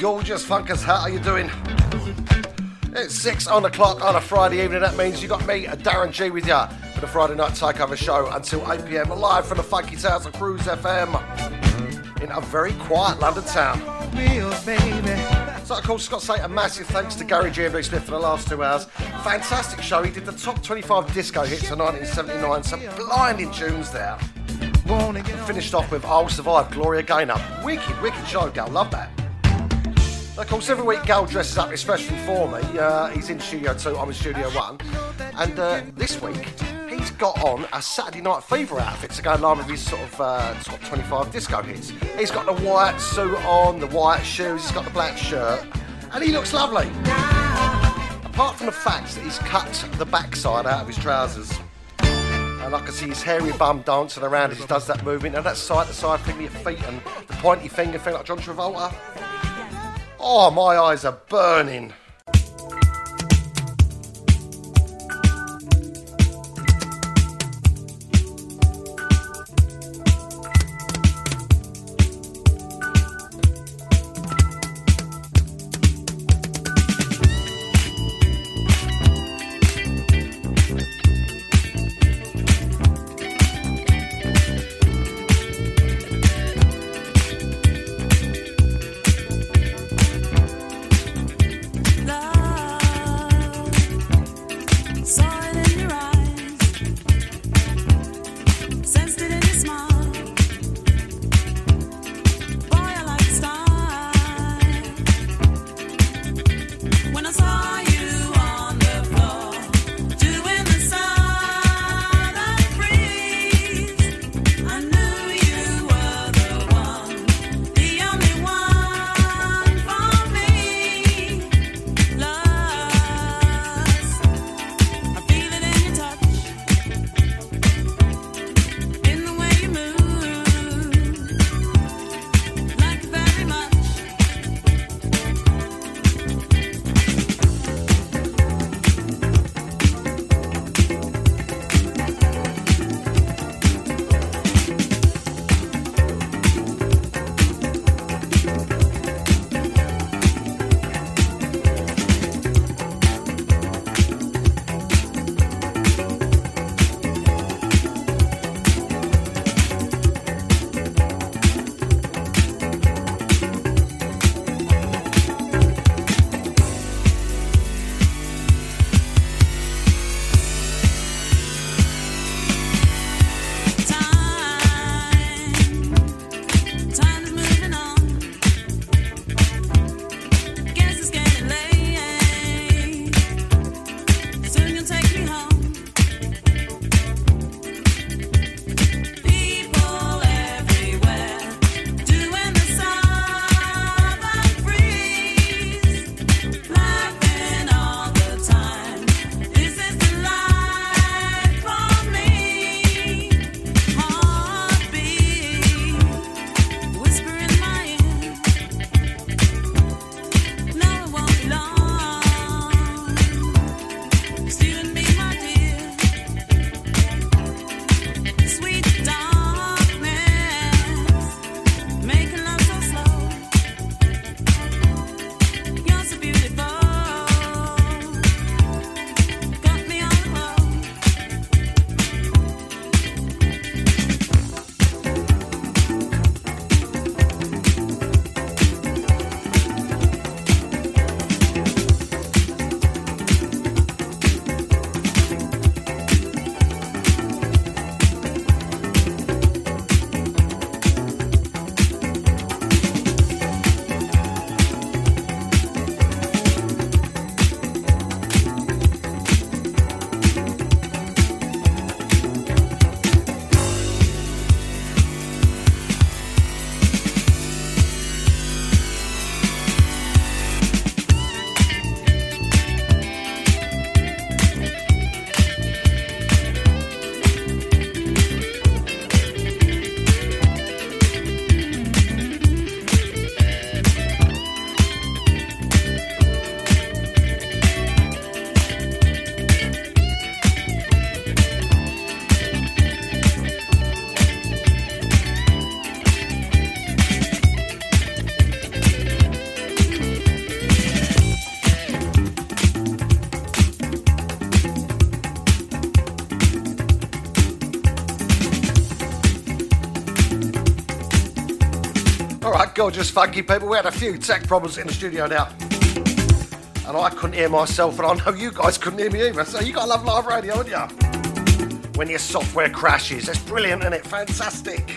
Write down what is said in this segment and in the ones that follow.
gorgeous funkers, how are you doing? It's six on the clock on a Friday evening. That means you got me, Darren G, with you for the Friday night takeover show until 8 pm, live from the Funky Towers of Cruise FM in a very quiet London town. So, of course, to say a massive thanks to Gary G. and Blue Smith for the last two hours. Fantastic show. He did the top 25 disco hits of 1979, some blinding tunes there. Wanna Finished off with I'll Survive, Gloria Gaynor. Wicked, wicked show, Gal. Love that. Course, every week Gal dresses up especially for me. Uh, he's in Studio 2, I'm in Studio 1. And uh, this week, he's got on a Saturday Night Fever outfit to go along with his sort of uh, top 25 disco hits. He's got the white suit on, the white shoes, he's got the black shirt, and he looks lovely. Apart from the fact that he's cut the backside out of his trousers. And I can see his hairy bum dancing around as he does that movement. And that side to side thing with your feet and the pointy finger thing like John Travolta. Oh, my eyes are burning. Gorgeous, funky people. We had a few tech problems in the studio now. And I couldn't hear myself, and I know you guys couldn't hear me either. So you got to love live radio, haven't you? When your software crashes, it's brilliant, isn't it? Fantastic.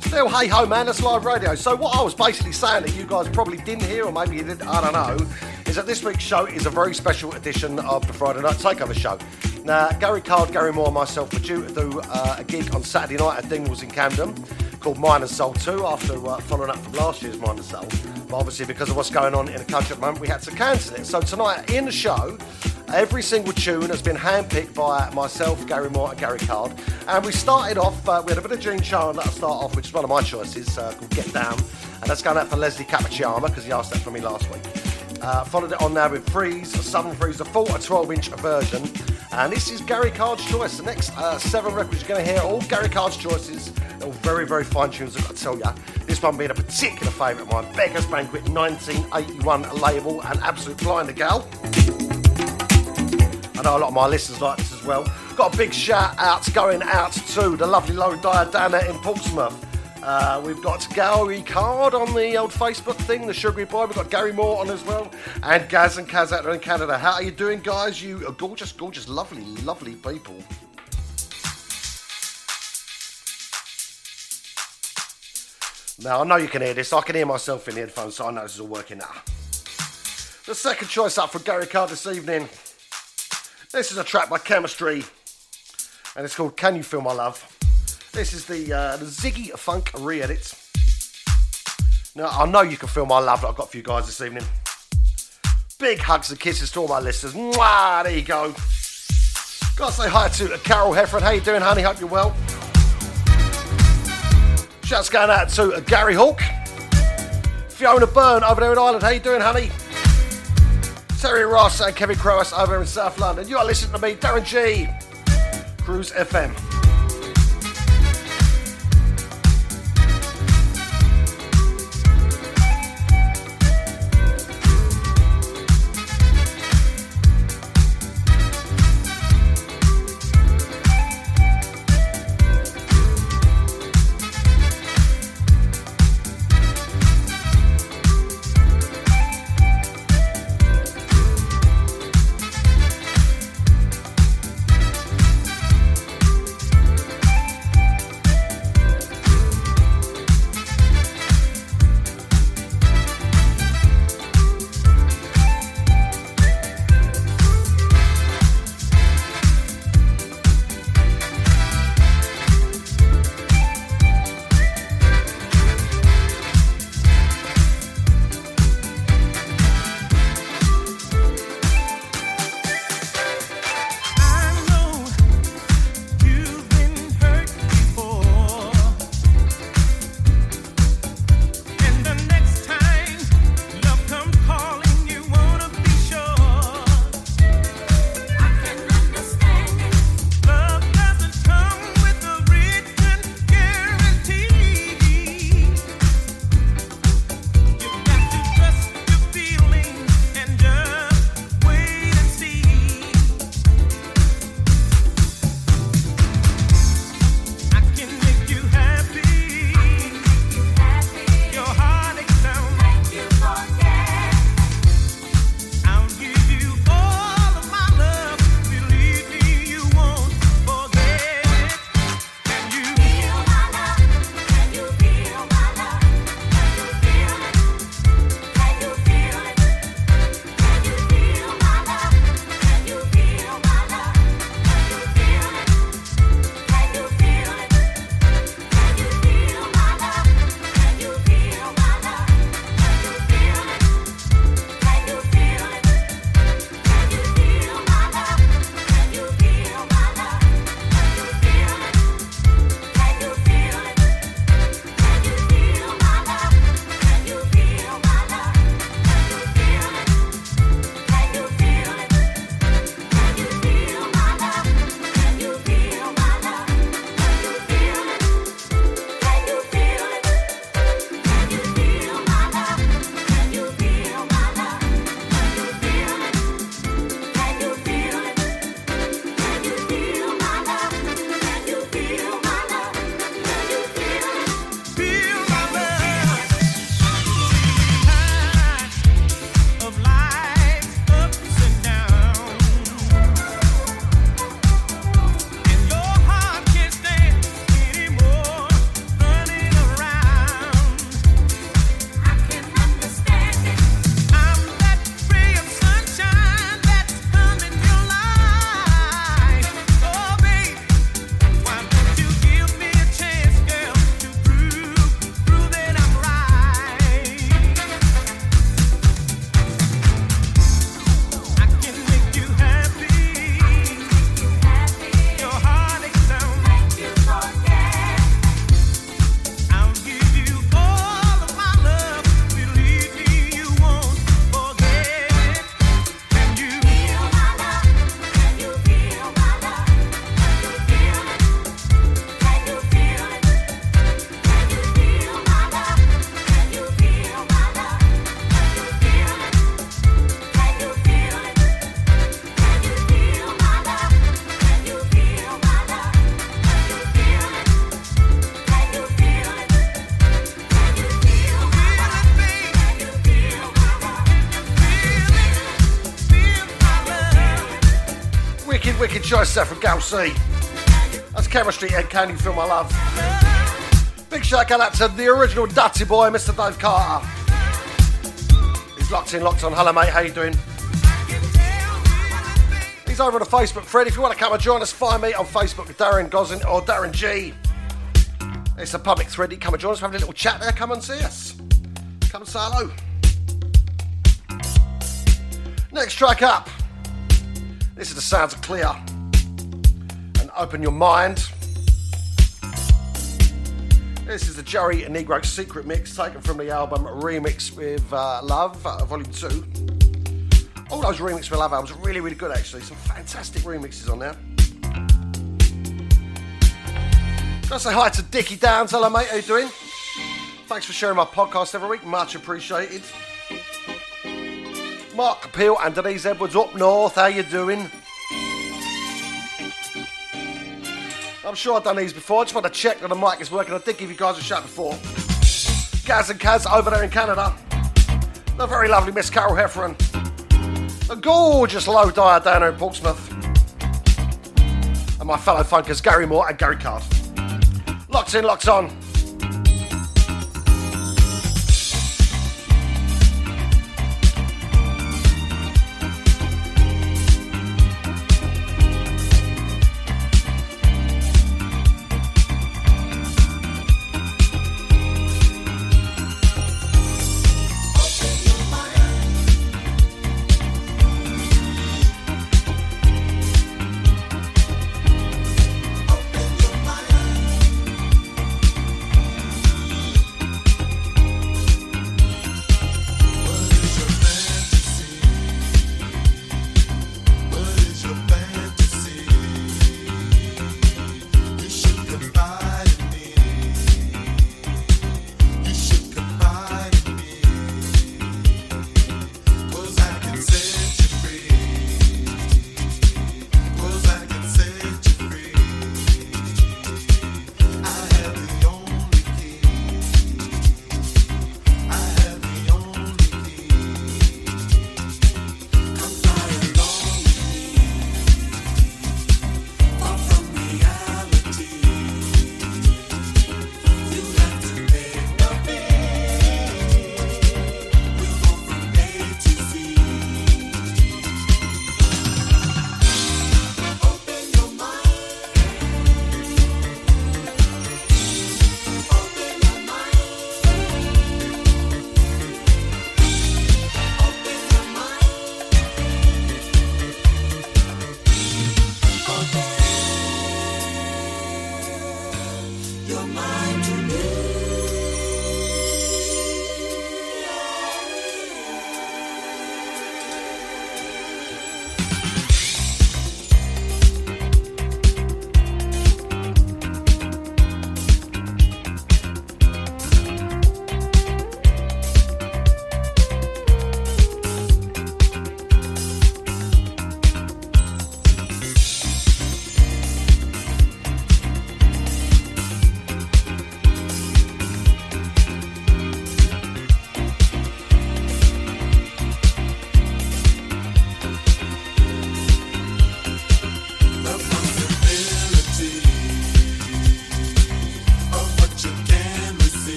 Still, hey ho, man, that's live radio. So what I was basically saying that you guys probably didn't hear, or maybe you did, I don't know, is that this week's show is a very special edition of the Friday Night Takeover show. Now, Gary Card, Gary Moore, and myself were due to do uh, a gig on Saturday night at Dingwalls in Camden called and Soul 2 after uh, following up from last year's and Soul. But obviously, because of what's going on in the country at the moment, we had to cancel it. So tonight, in the show, every single tune has been handpicked by myself, Gary Moore, and Gary Card. And we started off, uh, we had a bit of Gene Charles that'll start off, which is one of my choices, uh, called Get Down. And that's going out for Leslie Cappuccino because he asked that from me last week. Uh, followed it on now with Freeez, Southern Freeez, the full 12 inch version. And this is Gary Card's choice. The next uh, seven records you're going to hear all Gary Card's choices. They're all very, very fine tunes, I've got to tell you. This one being a particular favourite of mine. Beggar's Banquet 1981 label and Absolute Blinder Gal. I know a lot of my listeners like this as well. Got a big shout out going out to the lovely Low Diana in Portsmouth. Uh, we've got Gary Card on the old Facebook thing, the Sugary Boy. We've got Gary Moore on as well, and Gaz and Kaz out in Canada. How are you doing, guys? You are gorgeous, gorgeous, lovely, lovely people. Now, I know you can hear this. I can hear myself in the headphones, so I know this is all working now. The second choice up for Gary Card this evening. This is a track by Chemistry, and it's called Can You Feel My Love? This is the, uh, the Ziggy Funk re edit. Now, I know you can feel my love that I've got for you guys this evening. Big hugs and kisses to all my listeners. Mwah, there you go. Gotta say hi to Carol Hefford. How you doing, honey? Hope you're well. Shouts going out to Gary Hawk. Fiona Byrne over there in Ireland. How you doing, honey? Terry Ross and Kevin Croas over in South London. You are listening to me, Darren G. Cruise FM. Choice from Gal C. That's Chemistry and Can You Feel My Love? Big shout out to the original Dutty boy, Mr. Dave Carter. He's locked in, locked on. Hello, mate. How you doing? He's over on the Facebook thread. If you want to come and join us, find me on Facebook, Darren Gosling or Darren G. It's a public thread. You come and join us, have a little chat there. Come and see us. Come and say hello. Next track up. This is the sounds of Clear. Open your mind. This is the Joey Negro secret mix taken from the album Remix with uh, Love, uh, Volume 2. All those Remix with Love albums are really, really good actually. Some fantastic remixes on there. Gotta say hi to Dickie Downs. Hello, mate. How you doing? Thanks for sharing my podcast every week. Much appreciated. Mark Peel and Denise Edwards up north. How you doing? I'm sure I've done these before. I just want to check that the mic is working. I did give you guys a shout before. Gaz and Kaz over there in Canada. The very lovely Miss Carol Hefferon. A gorgeous low dyer down there in Portsmouth. And my fellow funkers Gary Moore and Gary Card. Locked in, locked on.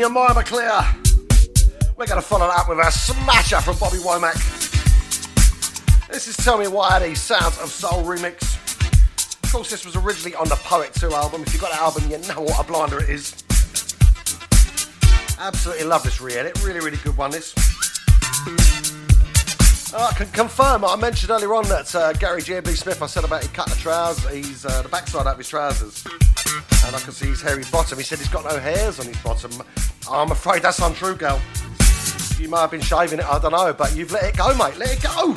Your mind clear. We're going to follow that up with a smasher from Bobby Womack. This is Tell Me Why, the Sounds of Soul remix. Of course, this was originally on the Poet 2 album. If you've got that album, you know what a blinder it is. Absolutely love this re-edit. Really, really good one, this. I can confirm, I mentioned earlier on that uh, Gary J.B. Smith, I said about he cut the trousers, he's uh, the backside out of his trousers. And I can see his hairy bottom. He said he's got no hairs on his bottom. I'm afraid that's untrue, girl. You might have been shaving it, I don't know, but you've let it go, mate. Let it go.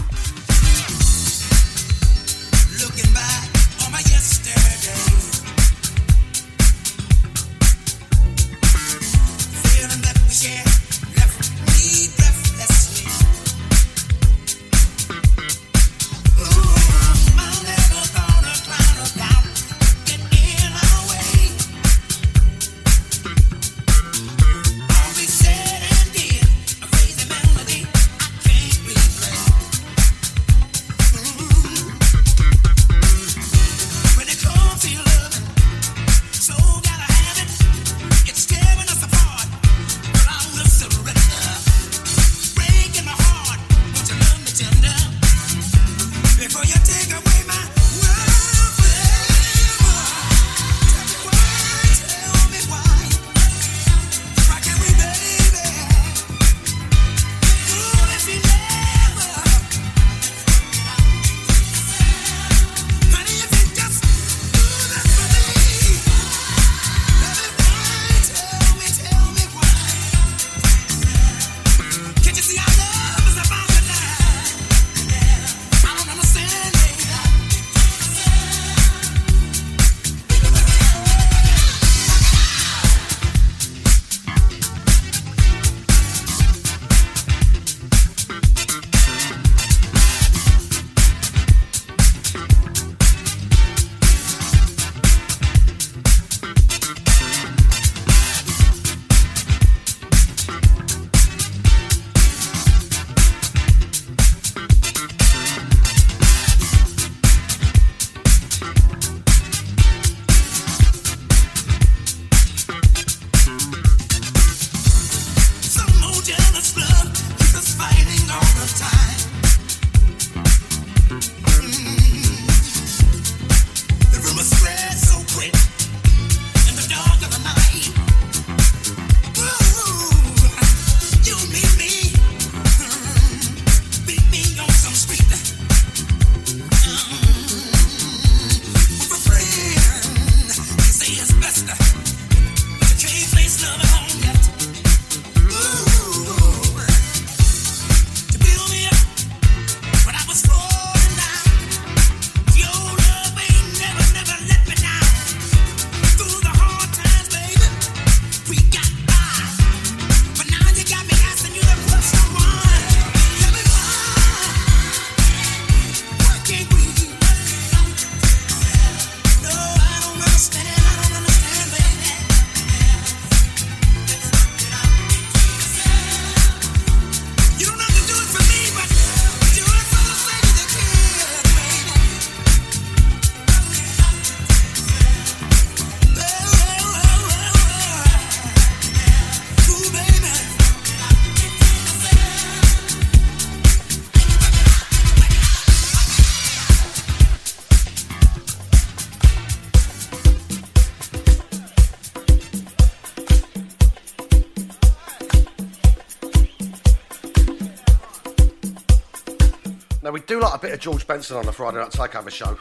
A bit of George Benson on the Friday Night Takeover show.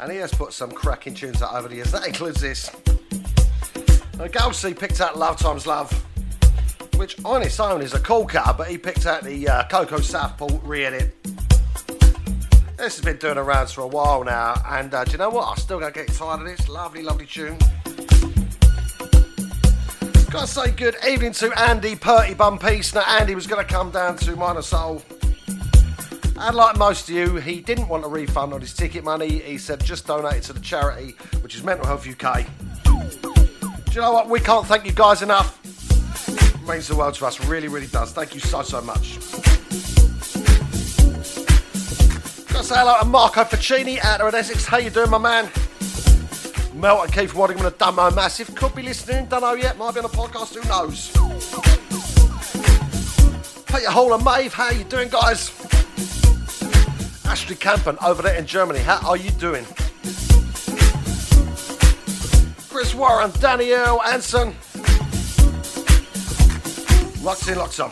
And he has put some cracking tunes out over the years. That includes this. Now, Galsey picked out Love Times Love, which on its own is a cool cut, but he picked out the uh, Coco Southport re edit. This has been doing the rounds for a while now, and uh, do you know what? I'm still going to get tired of this. Lovely, lovely tune. Gotta say good evening to Andy Purty Bum Peace. Now, Andy was going to come down to Minor Soul. And like most of you, he didn't want a refund on his ticket money. He said just donate it to the charity, which is Mental Health UK. Do you know what? We can't thank you guys enough. It means the world to us, really, really does. Thank you so, so much. Got to say hello to Marco Ficini out there in Essex. How you doing, my man? Mel and Keith Waddingham and Dumbo Massive could be listening. Don't know yet. Might be on a podcast. Who knows? Peter Hall and Maeve, how you doing, guys? Ashley Campen over there in Germany. How are you doing? Chris Warren, Danielle Anson. Locks in, locks on.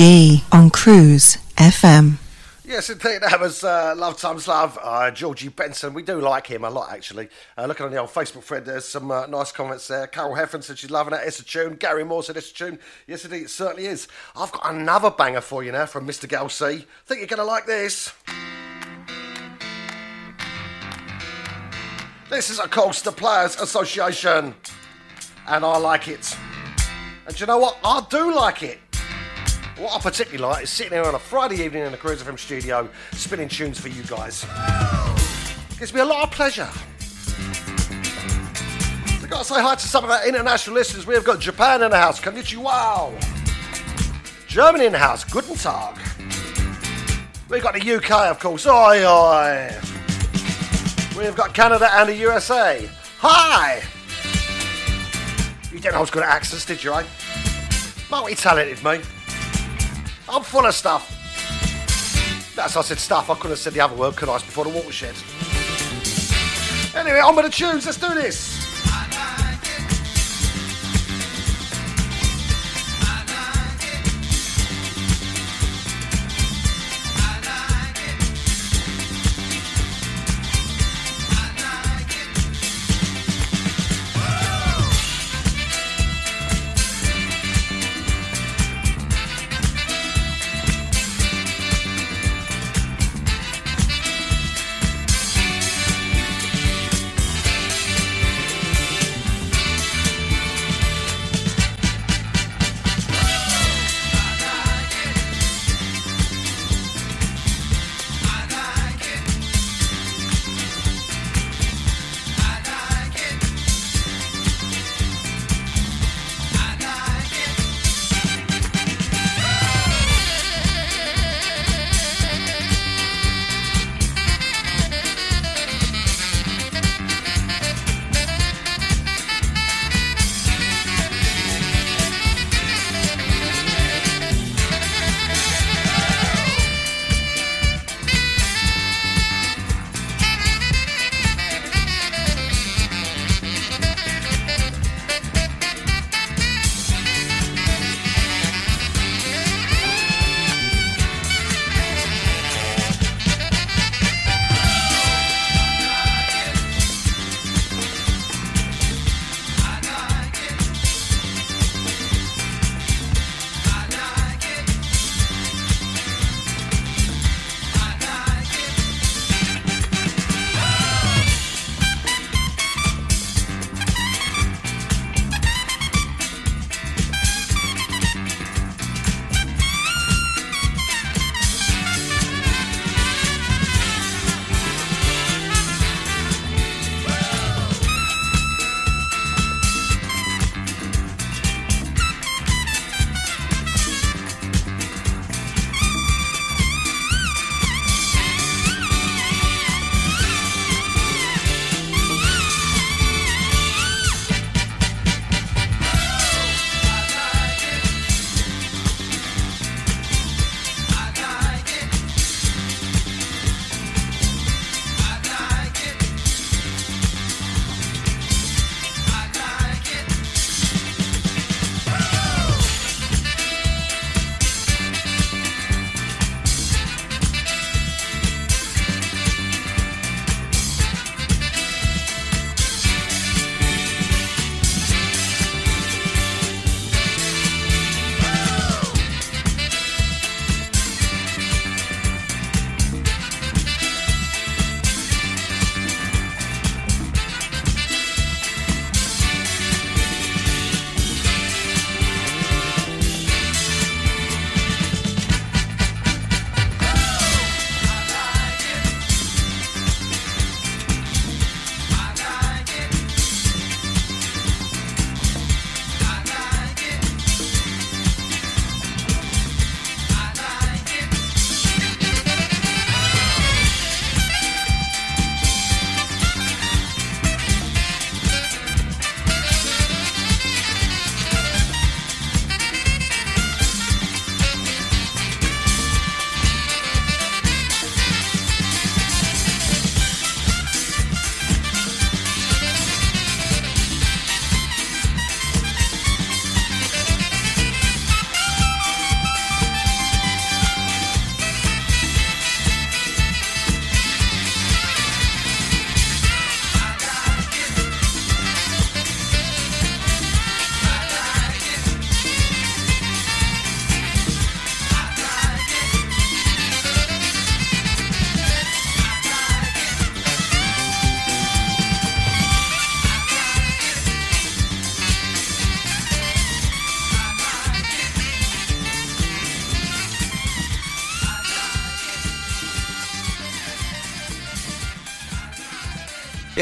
On Cruise FM. Yes, indeed. That was uh, Love Times Love, uh, Georgie Benson. We do like him a lot, actually. Uh, looking on the old Facebook thread, there's some uh, nice comments there. Carol Heffron said she's loving it. It's a tune. Gary Moore said it's a tune. Yes, indeed, it certainly is. I've got another banger for you now from Mr. Gal think you're going to like this. This is, of course, the Players Association. And I like it. And you know what? I do like it. What I particularly like is sitting here on a Friday evening in the Cruiser FM studio, spinning tunes for you guys. Gives me a lot of pleasure. I've got to say hi to some of our international listeners. We have got Japan in the house, konnichiwa. Germany in the house, guten Tag. We've got the UK, of course, oi oi. We've got Canada and the USA. Hi! You didn't know I was good at accents, did you, eh? Multi-talented, me. I'm full of stuff. That's I said stuff. I could have said the other word, could I? Before the watershed. Anyway, on with the tunes. Let's do this.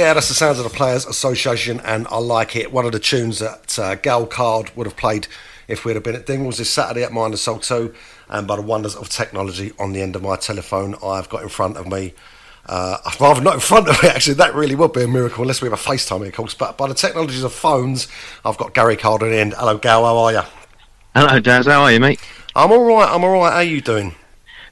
Yeah, that's the sounds of the Players Association, and I like it. One of the tunes that uh, Gal Card would have played if we'd have been at Dingwalls this Saturday at Mind and Soul 2, and by the wonders of technology on the end of my telephone, I've got in front of me. Uh, I'd rather not in front of me, actually. That really would be a miracle, unless we have a FaceTime, of course. But by the technologies of phones, I've got Gary Card on the end. Hello, Gal, how are you? Hello, Daz. How are you, mate? I'm all right. I'm all right. How are you doing?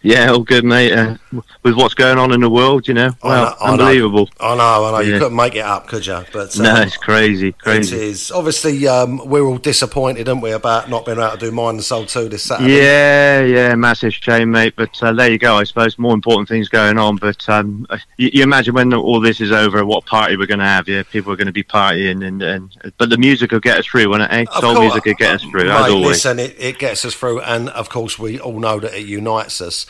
Yeah, all good, mate. Uh, with what's going on in the world, you know, I know. unbelievable. I know, I know. You Yeah. couldn't make it up, could you? But No, um, it's crazy, It crazy. is. Obviously, um, we're all disappointed, aren't we, about not being able to do Mind and Soul 2 this Saturday? Yeah, yeah, massive shame, mate. But uh, there you go. I suppose more important things going on. But um, you, you imagine when all this is over, what party we're going to have? Yeah, people are going to be partying, and, and but the music will get us through. When it eh? Soul course, music will get us through, Mate, as always. listen, it, it gets us through, and of course, we all know that it unites us.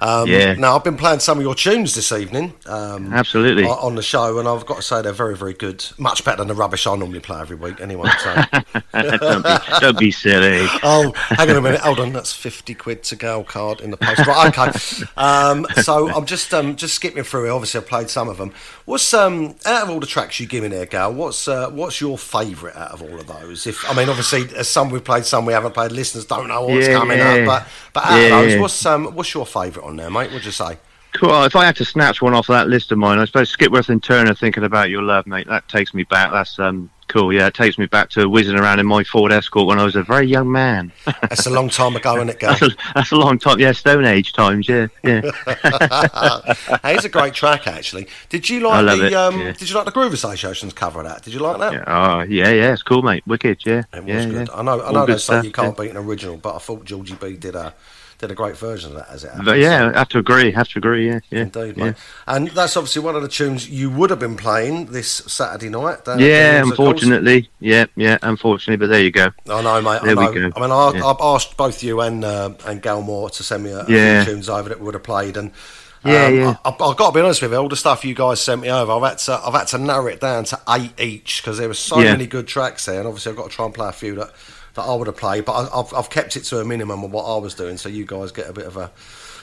Um, Yeah. Now, I've been playing some of your tunes this evening. Um, Absolutely. On the show, and I've got to say they're very, very good. Much better than the rubbish I normally play every week, anyway. So. don't, be, don't be silly. oh, hang on a minute. Hold on. That's 50 quid to go card in the post. Right, okay. Um, so I'm just um, just skipping through it. Obviously, I've played some of them. What's um, out of all the tracks you give me there, Gal? What's uh, what's your favourite out of all of those? If I mean, obviously, some we've played, some we haven't played. Listeners don't know what's Yeah, coming yeah. up, but but out Yeah, of those, what's um, what's your favourite on there, mate? What'd you say? Cool. If I had to snatch one off that list of mine, I suppose Skipworth and Turner thinking about your love, mate. That takes me back. That's um, cool. Yeah, it takes me back to whizzing around in my Ford Escort when I was a very young man. That's a long time ago, isn't it, Gal? that's, a, that's a long time. Yeah, Stone Age times. Yeah, yeah. hey, it's a great track, actually. Did you like the it, um, yeah. Did you like the Groove Association's cover of that? Did you like that? yeah. Oh, yeah, yeah. It's cool, mate. Wicked. Yeah, It was yeah, good. yeah. I know. I All know they say stuff, you can't beat an original, but I thought Georgie B did a did a great version of that as it happened. But yeah, I have to agree. Have to agree. Yeah, yeah. Indeed, yeah. mate. And that's obviously one of the tunes you would have been playing this Saturday night. Yeah, Gillies, of course. unfortunately. Yeah, yeah, unfortunately. But there you go. I know, mate. I There we go. I mean, I, Yeah. I've asked both you and uh, and Gal Moore to send me a, a Yeah. few tunes over that we would have played, and Yeah, um, yeah. I, I've got to be honest with you. All the stuff you guys sent me over, I've had to I've had to narrow it down to eight each because there were so Yeah. many good tracks there, and obviously I've got to try and play a few that that I would have played, but I, I've I've kept it to a minimum of what I was doing, so you guys get a bit of a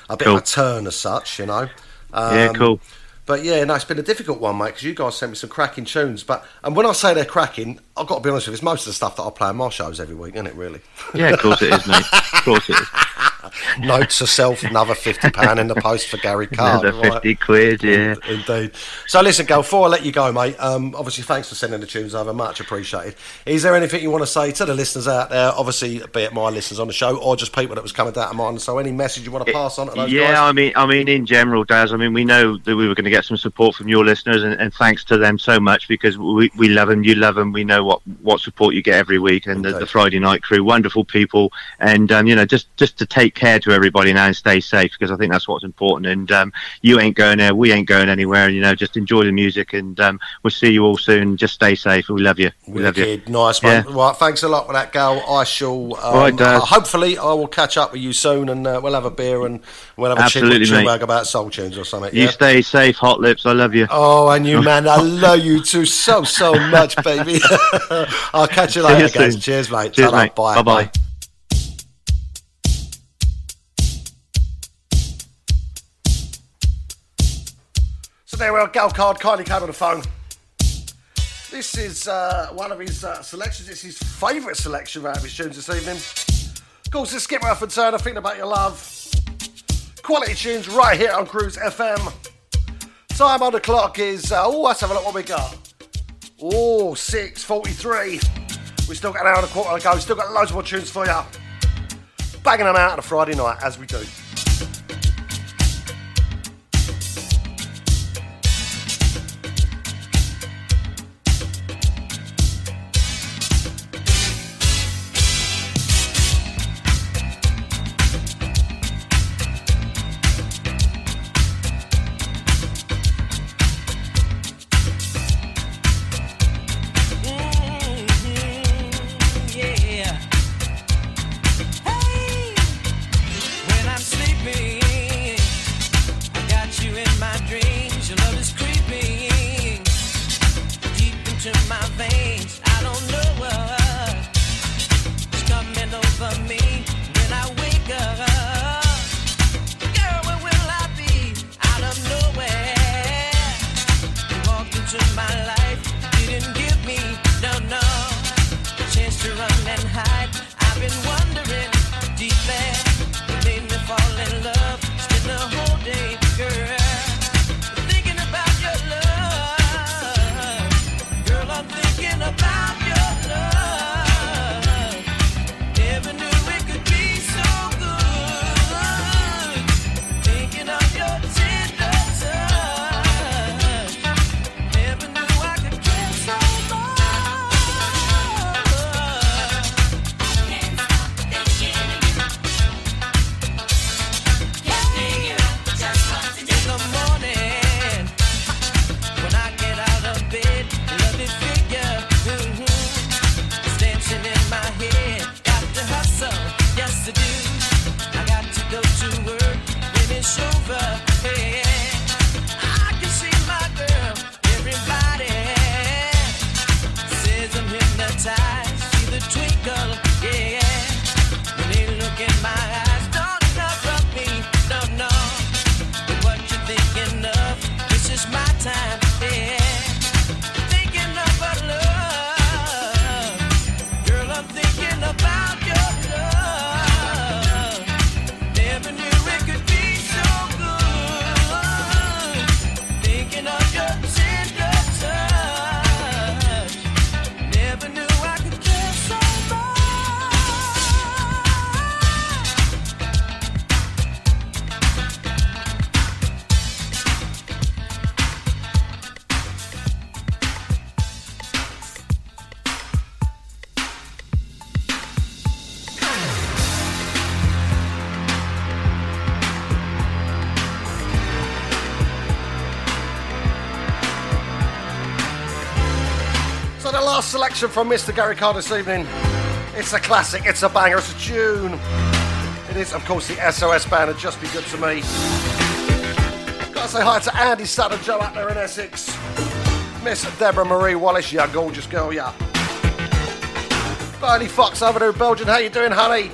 a bit Cool. of a turn as such, you know. yeah, Um, cool. But yeah, no, it's been a difficult one, mate, because you guys sent me some cracking tunes. But and when I say they're cracking, I've got to be honest with you, it's most of the stuff that I play on my shows every week, isn't it? Really. Yeah, of course it is, mate. Of course it is. Note to self: another fifty pound in the post for Gary Card. Another right? fifty quid. Yeah. Indeed. So listen, Gal, before I let you go, mate, um, obviously thanks for sending the tunes over, much appreciated. Is there anything you want to say to the listeners out there, obviously be it my listeners on the show or just people that was coming down to mine, so any message you want to pass on to those yeah, guys? I mean, I mean, in general, Daz. I mean, we know that we were going to get some support from your listeners, and, and thanks to them so much because we, we love them, you love them. We know what, what support you get every week, and the, the Friday night crew, wonderful people, and um, you know, just just to take care to everybody now and stay safe because I think that's what's important. And um, you ain't going there, we ain't going anywhere. And you know, just enjoy the music, and um, we'll see you all soon. Just stay safe. We love you. We love you. Nice one. Yeah. Right, thanks a lot for that, Gal. I shall. Um, right, uh, hopefully, I will catch up with you soon, and uh, we'll have a beer and we'll have a Absolutely, chin mate. about soul tunes or something. You yeah? stay safe, hot lips. I love you. Oh, and you, man, I love you too so, so much, baby. I'll catch you See you later, guys. soon. Cheers, mate. Cheers, mate. Bye. Bye-bye. There we are. Gal Card kindly came on the phone. This is uh, one of his uh, selections. It's his favourite selection out of his tunes this evening. Of course, it's Skipworth and Turner, Thinking About Your Love. Quality tunes right here on Cruise FM. Time on the clock is, uh, oh, let's have a look what we got. Oh, 6.43. We've still got an hour and a quarter to go. We've still got loads more tunes for you. Banging them out on a Friday night, as we do. Selection from Mr. Gary Card this evening. It's a classic, it's a banger, it's a tune. It is, of course, the SOS band, and just be good to me. Gotta say hi to Andy Sutton Joe out there in Essex. Miss Deborah Marie Wallace, you gorgeous girl, yeah. Bernie Fox over there in Belgium, how you doing, honey?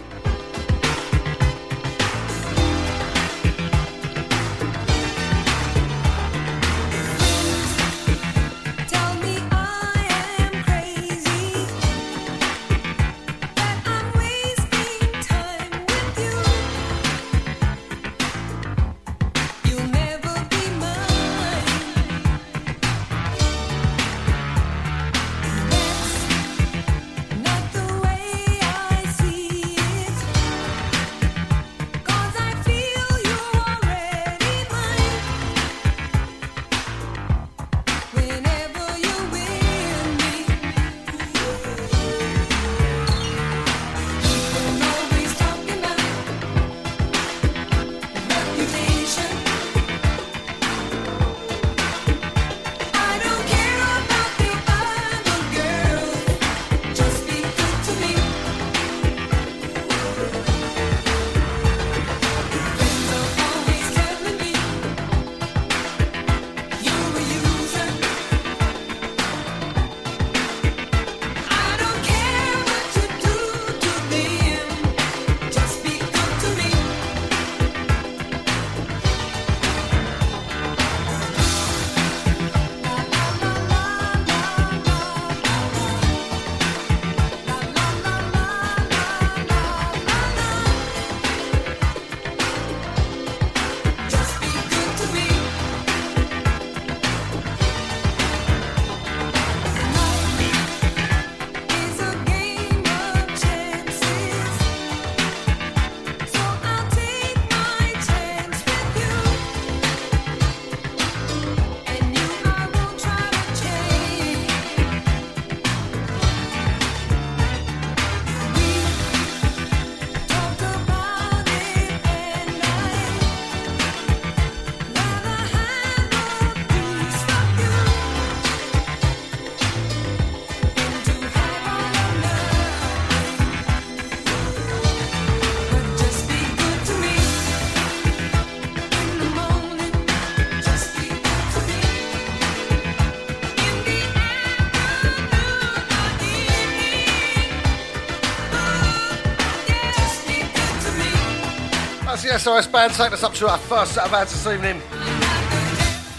SOS band taking us up to our first set of ads this evening.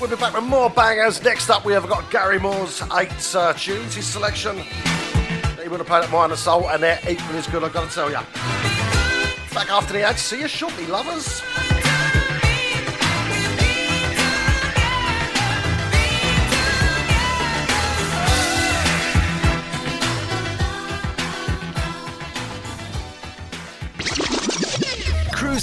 We'll be back with more bangers. Next up, we have got Gary Moore's eight uh, tunes, his selection. He would have played at Mind and Soul, and they're equally as good, I've got to tell you. Back after the ads. See you shortly, lovers.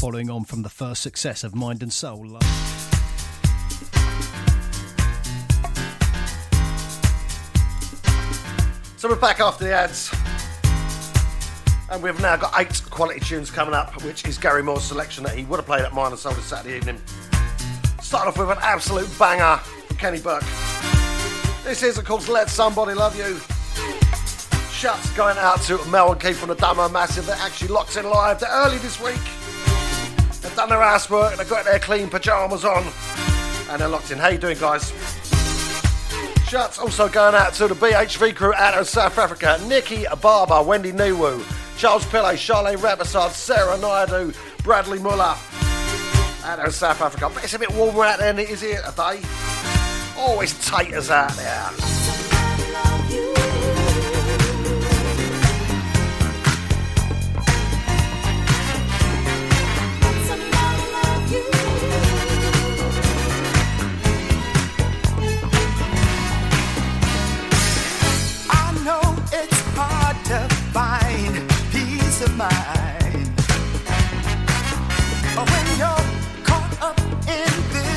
Following on from the first success of Mind and Soul. So we're back after the ads. And we've now got eight quality tunes coming up, which is Gary Moore's selection that he would have played at and Soul this Saturday evening. Start off with an absolute banger from Kenny Burke. This is, of course, Let Somebody Love You. Shouts going out to Mel and Keith from the Damo Massive. They're actually locked in live. Early this week. They've done their housework and they've got their clean pyjamas on. And they're locked in. How you doing, guys? Shouts also going out to the BHV crew out of South Africa. Nikki Barber, Wendy Niwu, Charles Pillay, Charlene Rabasard, Sarah Naidu, Bradley Muller. Out of South Africa. But it's a bit warmer out there than it is here today. Always taters out there. Of mind. When you're caught up in this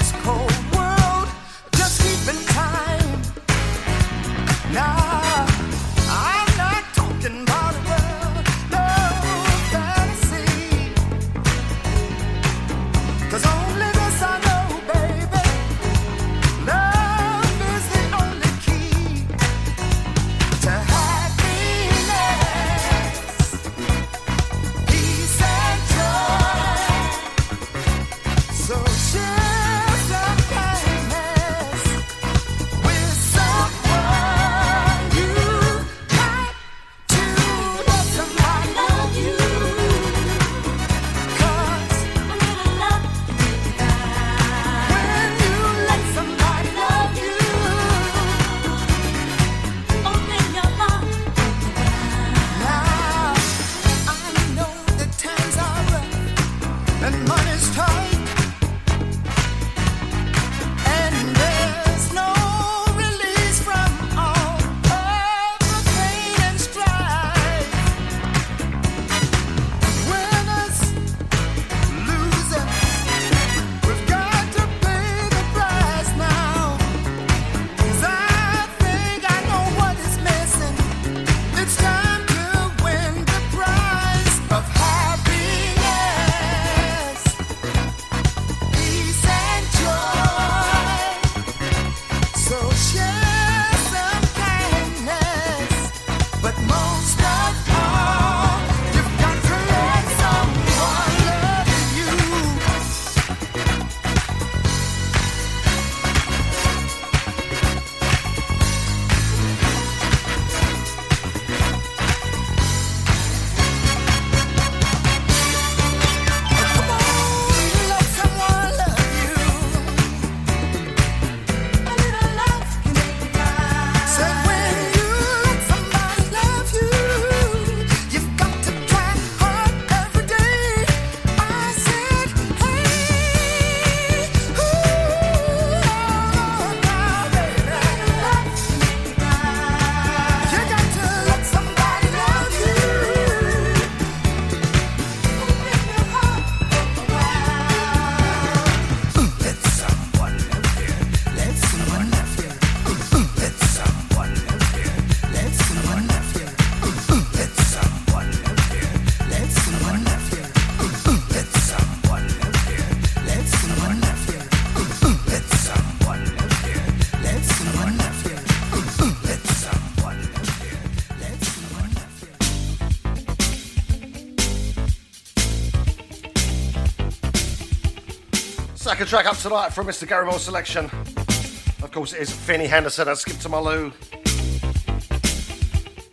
Second track up tonight from Mr. Gary Moore's selection. Of course, it is Finis Henderson and Skip to My Lou.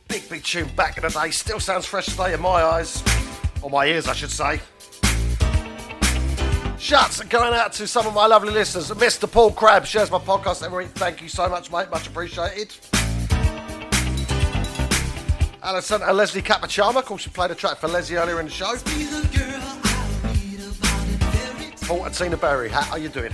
Big, big tune back in the day. Still sounds fresh today in my eyes. Or my ears, I should say. Shouts going out to some of my lovely listeners. Mr. Paul Crabb shares my podcast every week. Thank you so much, mate. Much appreciated. Alison and Leslie Capachama. Of course, she played a track for Leslie earlier in the show. Oh, Paul and Tina Berry. How are you doing?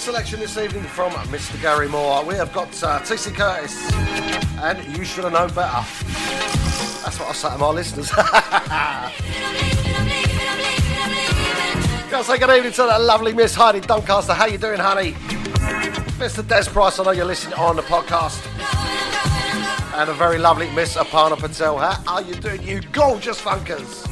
Selection this evening from Mr. Gary Moore. We have got uh, TC Curtis, and you should have known better. That's what I say to my listeners. Gotta say good evening to that lovely Miss Heidi Doncaster. How you doing, honey? Mr. Des Price, I know you're listening on the podcast. And a very lovely Miss Aparna Patel. How are you doing, you gorgeous funkers?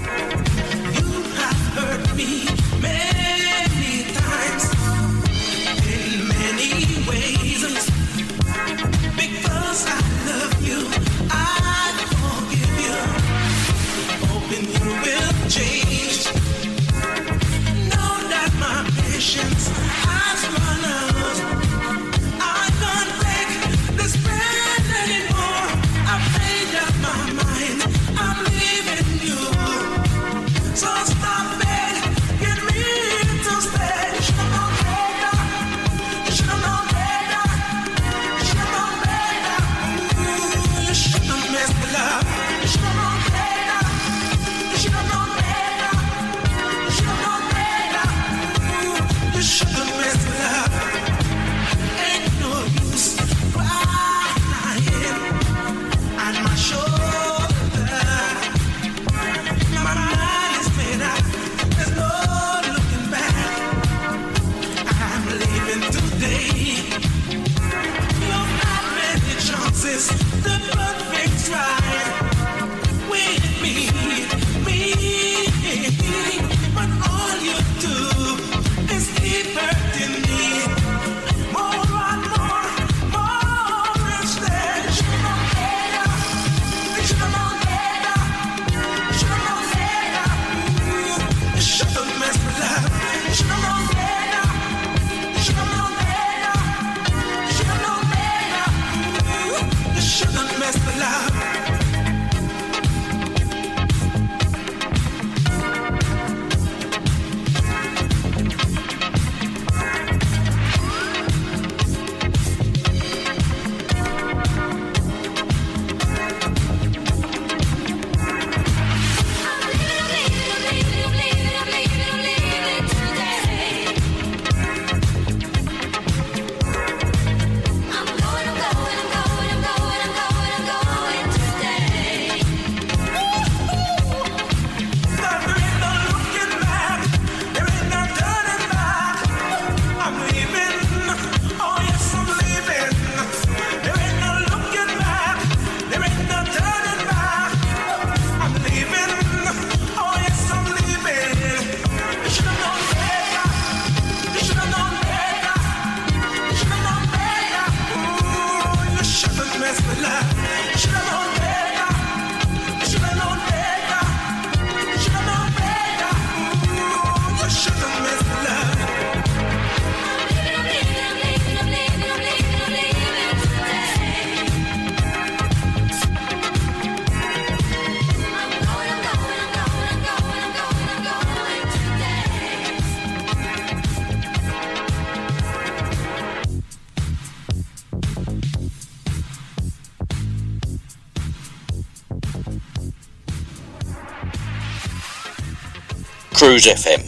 Cruise FM.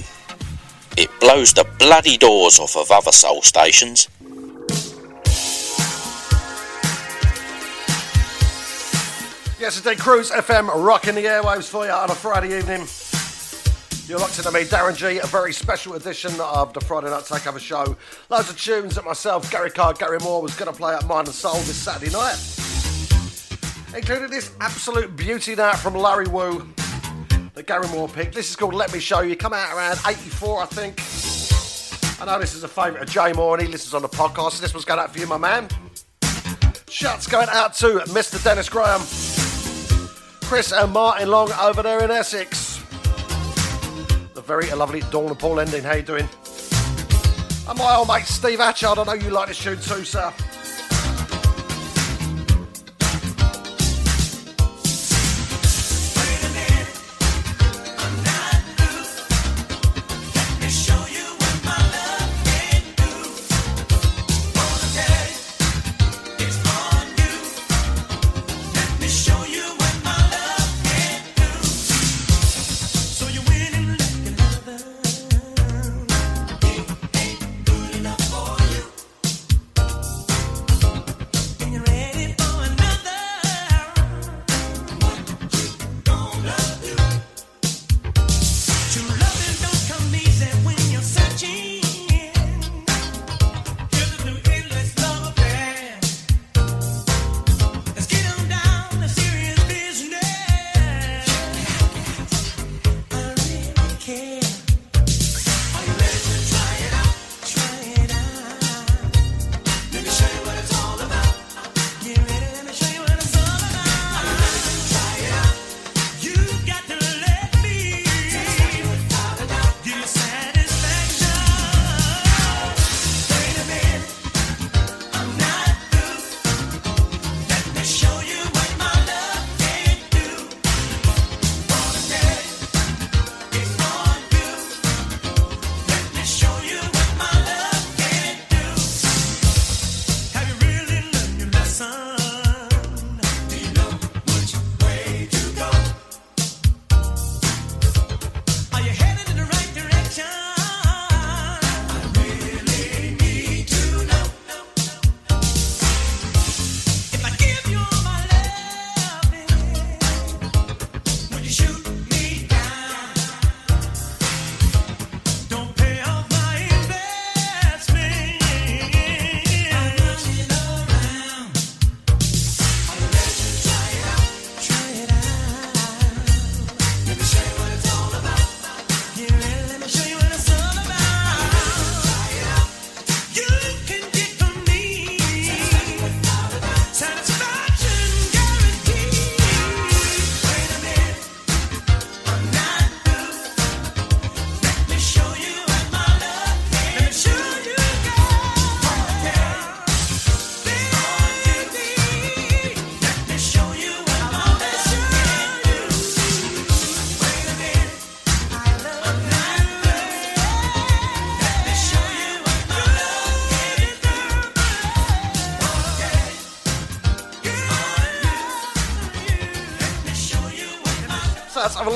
It blows the bloody doors off of other soul stations. Yes, indeed, Cruise FM rocking the airwaves for you on a Friday evening. You're locked into me, Darren G, a very special edition of the Friday Night Takeover show. Loads of tunes that myself, Gary Card, Gary Moore was going to play at Mind and Soul this Saturday night. Including this absolute beauty now from Larry Wu Gary Moore pick. This is called Let Me Show You. Come out around 84, I think. I know this is a favourite of Jay Moore and he listens on the podcast. So this one's going out for you, my man. Shouts going out to Mr. Dennis Graham, Chris and Martin Long over there in Essex. The very lovely Dawn and Paul Ending. How you doing? And my old mate Steve Hatchard. I know you like this tune too, sir.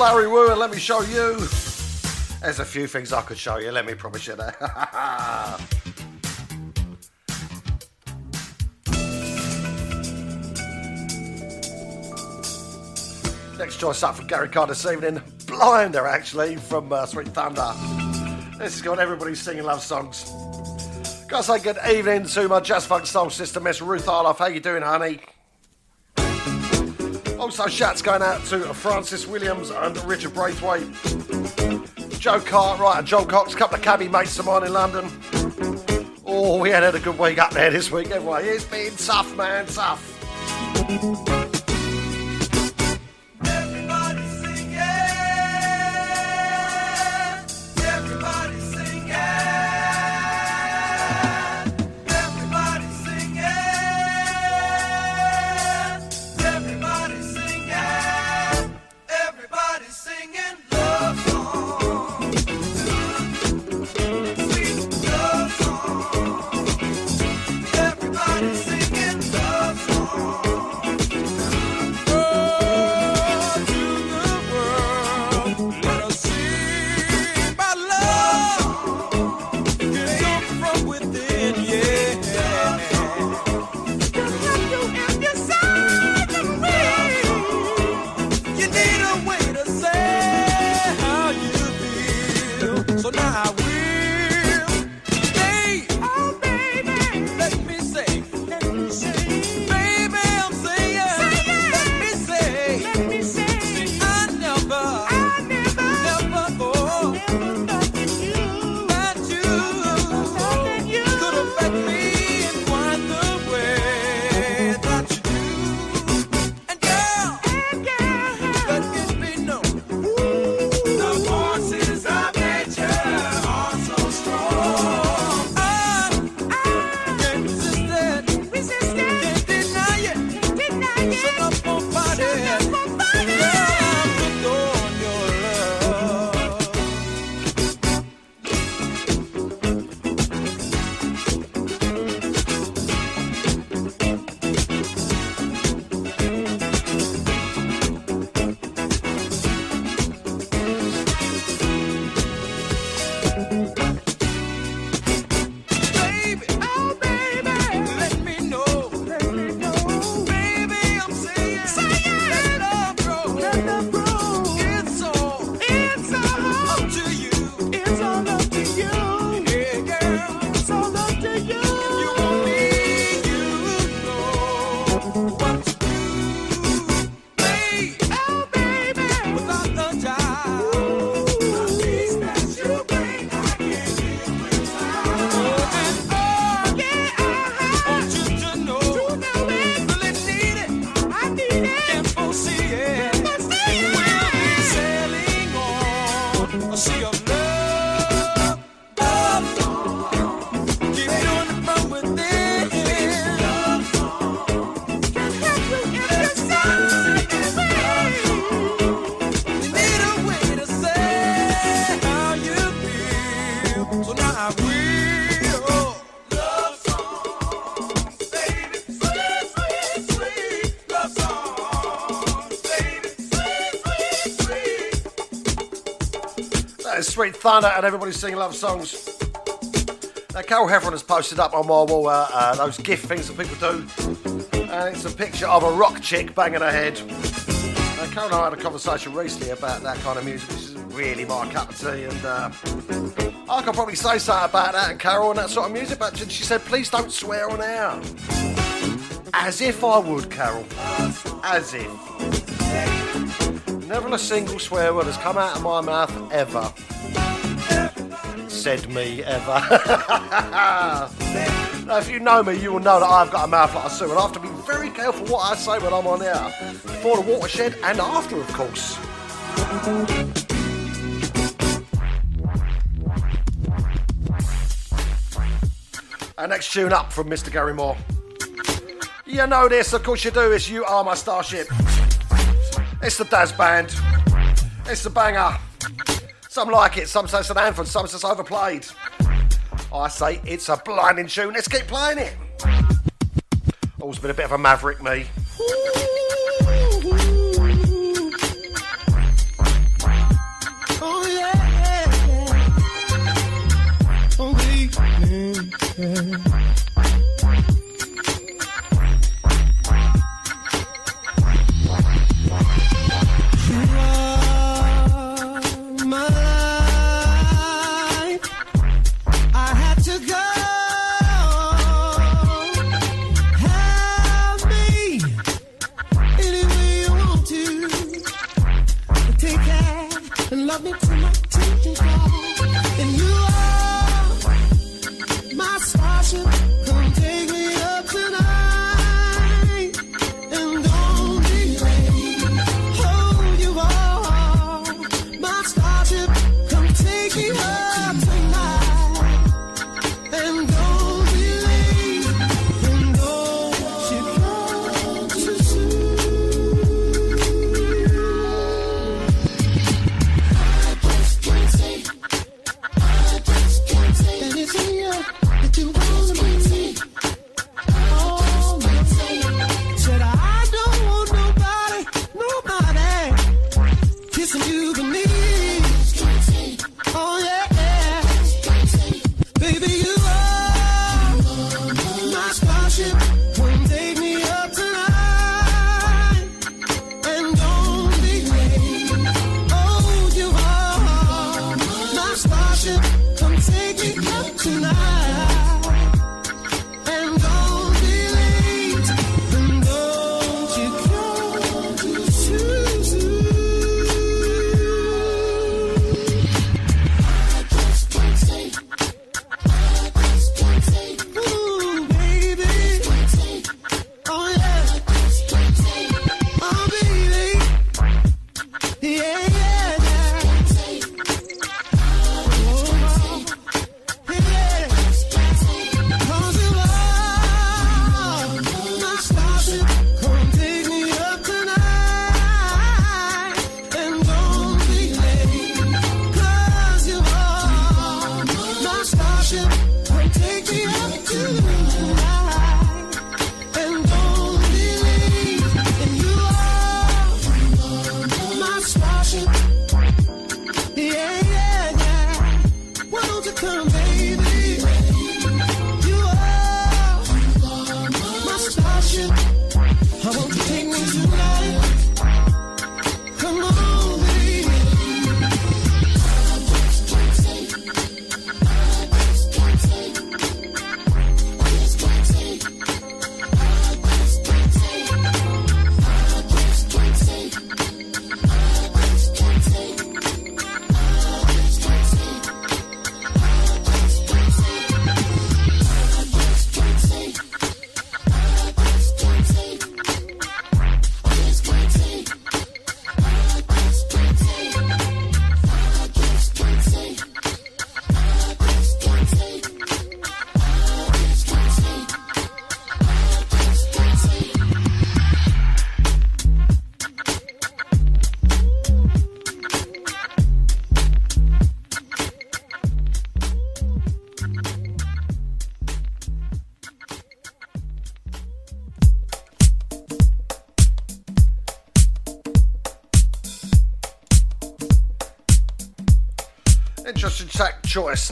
Larry Wu and let me show you. There's a few things I could show you, let me promise you that. Next choice up from Gary Card this evening. Blinder, actually, from uh, Sweet Thunder. This is got everybody singing love songs. Gotta say good evening to my Jazz Funk Soul sister, Miss Ruth Arloff. How you doing, honey? Also, shouts going out to Francis Williams and Richard Braithwaite. Joe Cartwright and John Cox, a couple of cabbie mates of mine in London. Oh, we had had a good week up there this week, haven't we? It's been tough, man, tough. Thunder and everybody's singing love songs. Now, Carol Heffernan has posted up on my wall uh, uh, those gift things that people do. And it's a picture of a rock chick banging her head. Now, Carol and I had a conversation recently about that kind of music, which isn't really my cup of tea. And uh, I could probably say something about that and Carol and that sort of music, but she said, please don't swear on air. As if I would, Carol. As if. Never a single swear word has come out of my mouth ever. Said me ever. now, if you know me, you will know that I've got a mouth like a sewer, and I have to be very careful what I say when I'm on air. Before the watershed and after, of course. Our next tune up from Mr. Gary Moore. You know this, of course you do. It's You Are My Starship. It's the Dazz Band. It's the banger. Some like it, some say it's an anthem, some say it's overplayed. I say it's a blinding tune, let's keep playing it. Oh, Always been a bit of a maverick, me. Oh, yeah. Oh.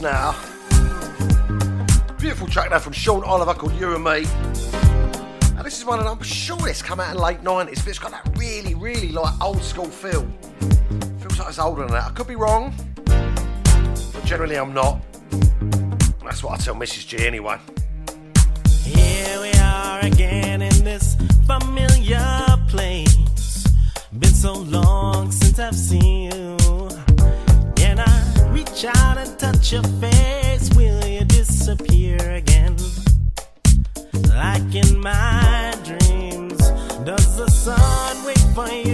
Now. Beautiful track there from Sean Oliver called You and Me. And this is one, and I'm sure it's come out in late 90s, but it's got that really, really like old school feel. Feels like it's older than that. I could be wrong, but generally I'm not. That's what I tell Mrs. G anyway. Here we are again in this familiar place. Been so long since I've seen you. Can I reach out and touch your face? Will you disappear again? Like in my dreams, does the sun wait for you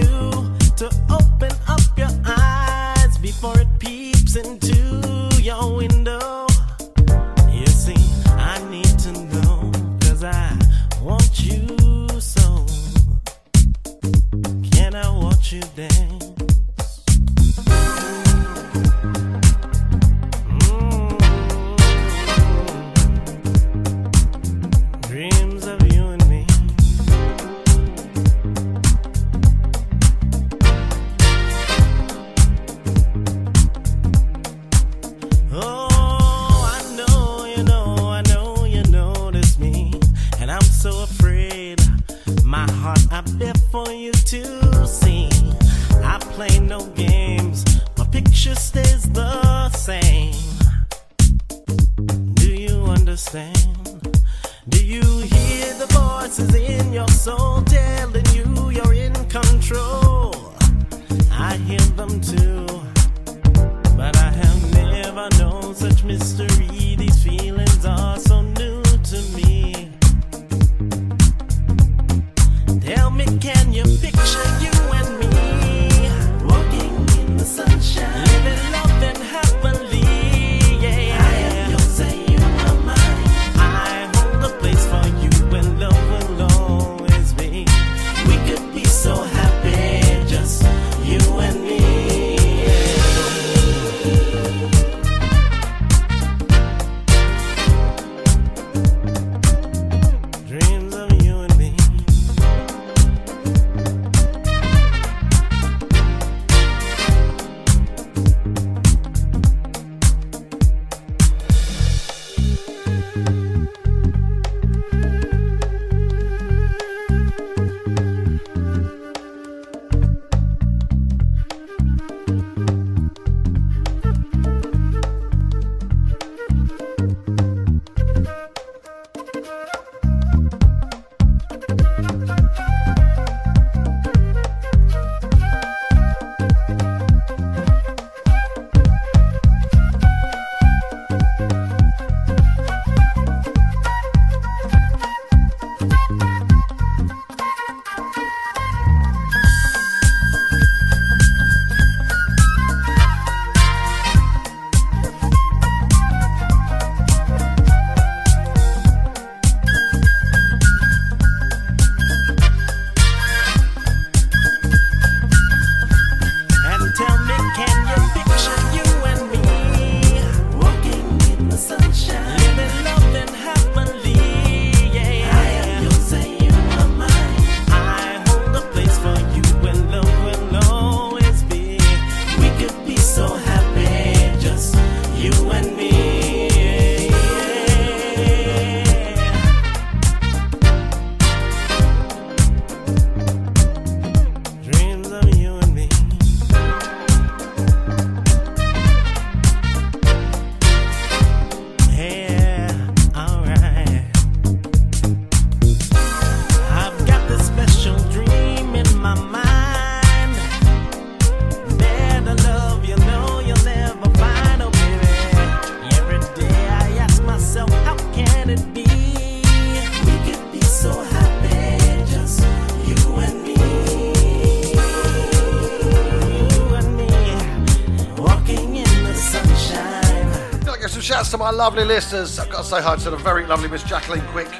my lovely listeners. I've got to say hi to the very lovely Miss Jacqueline Quick.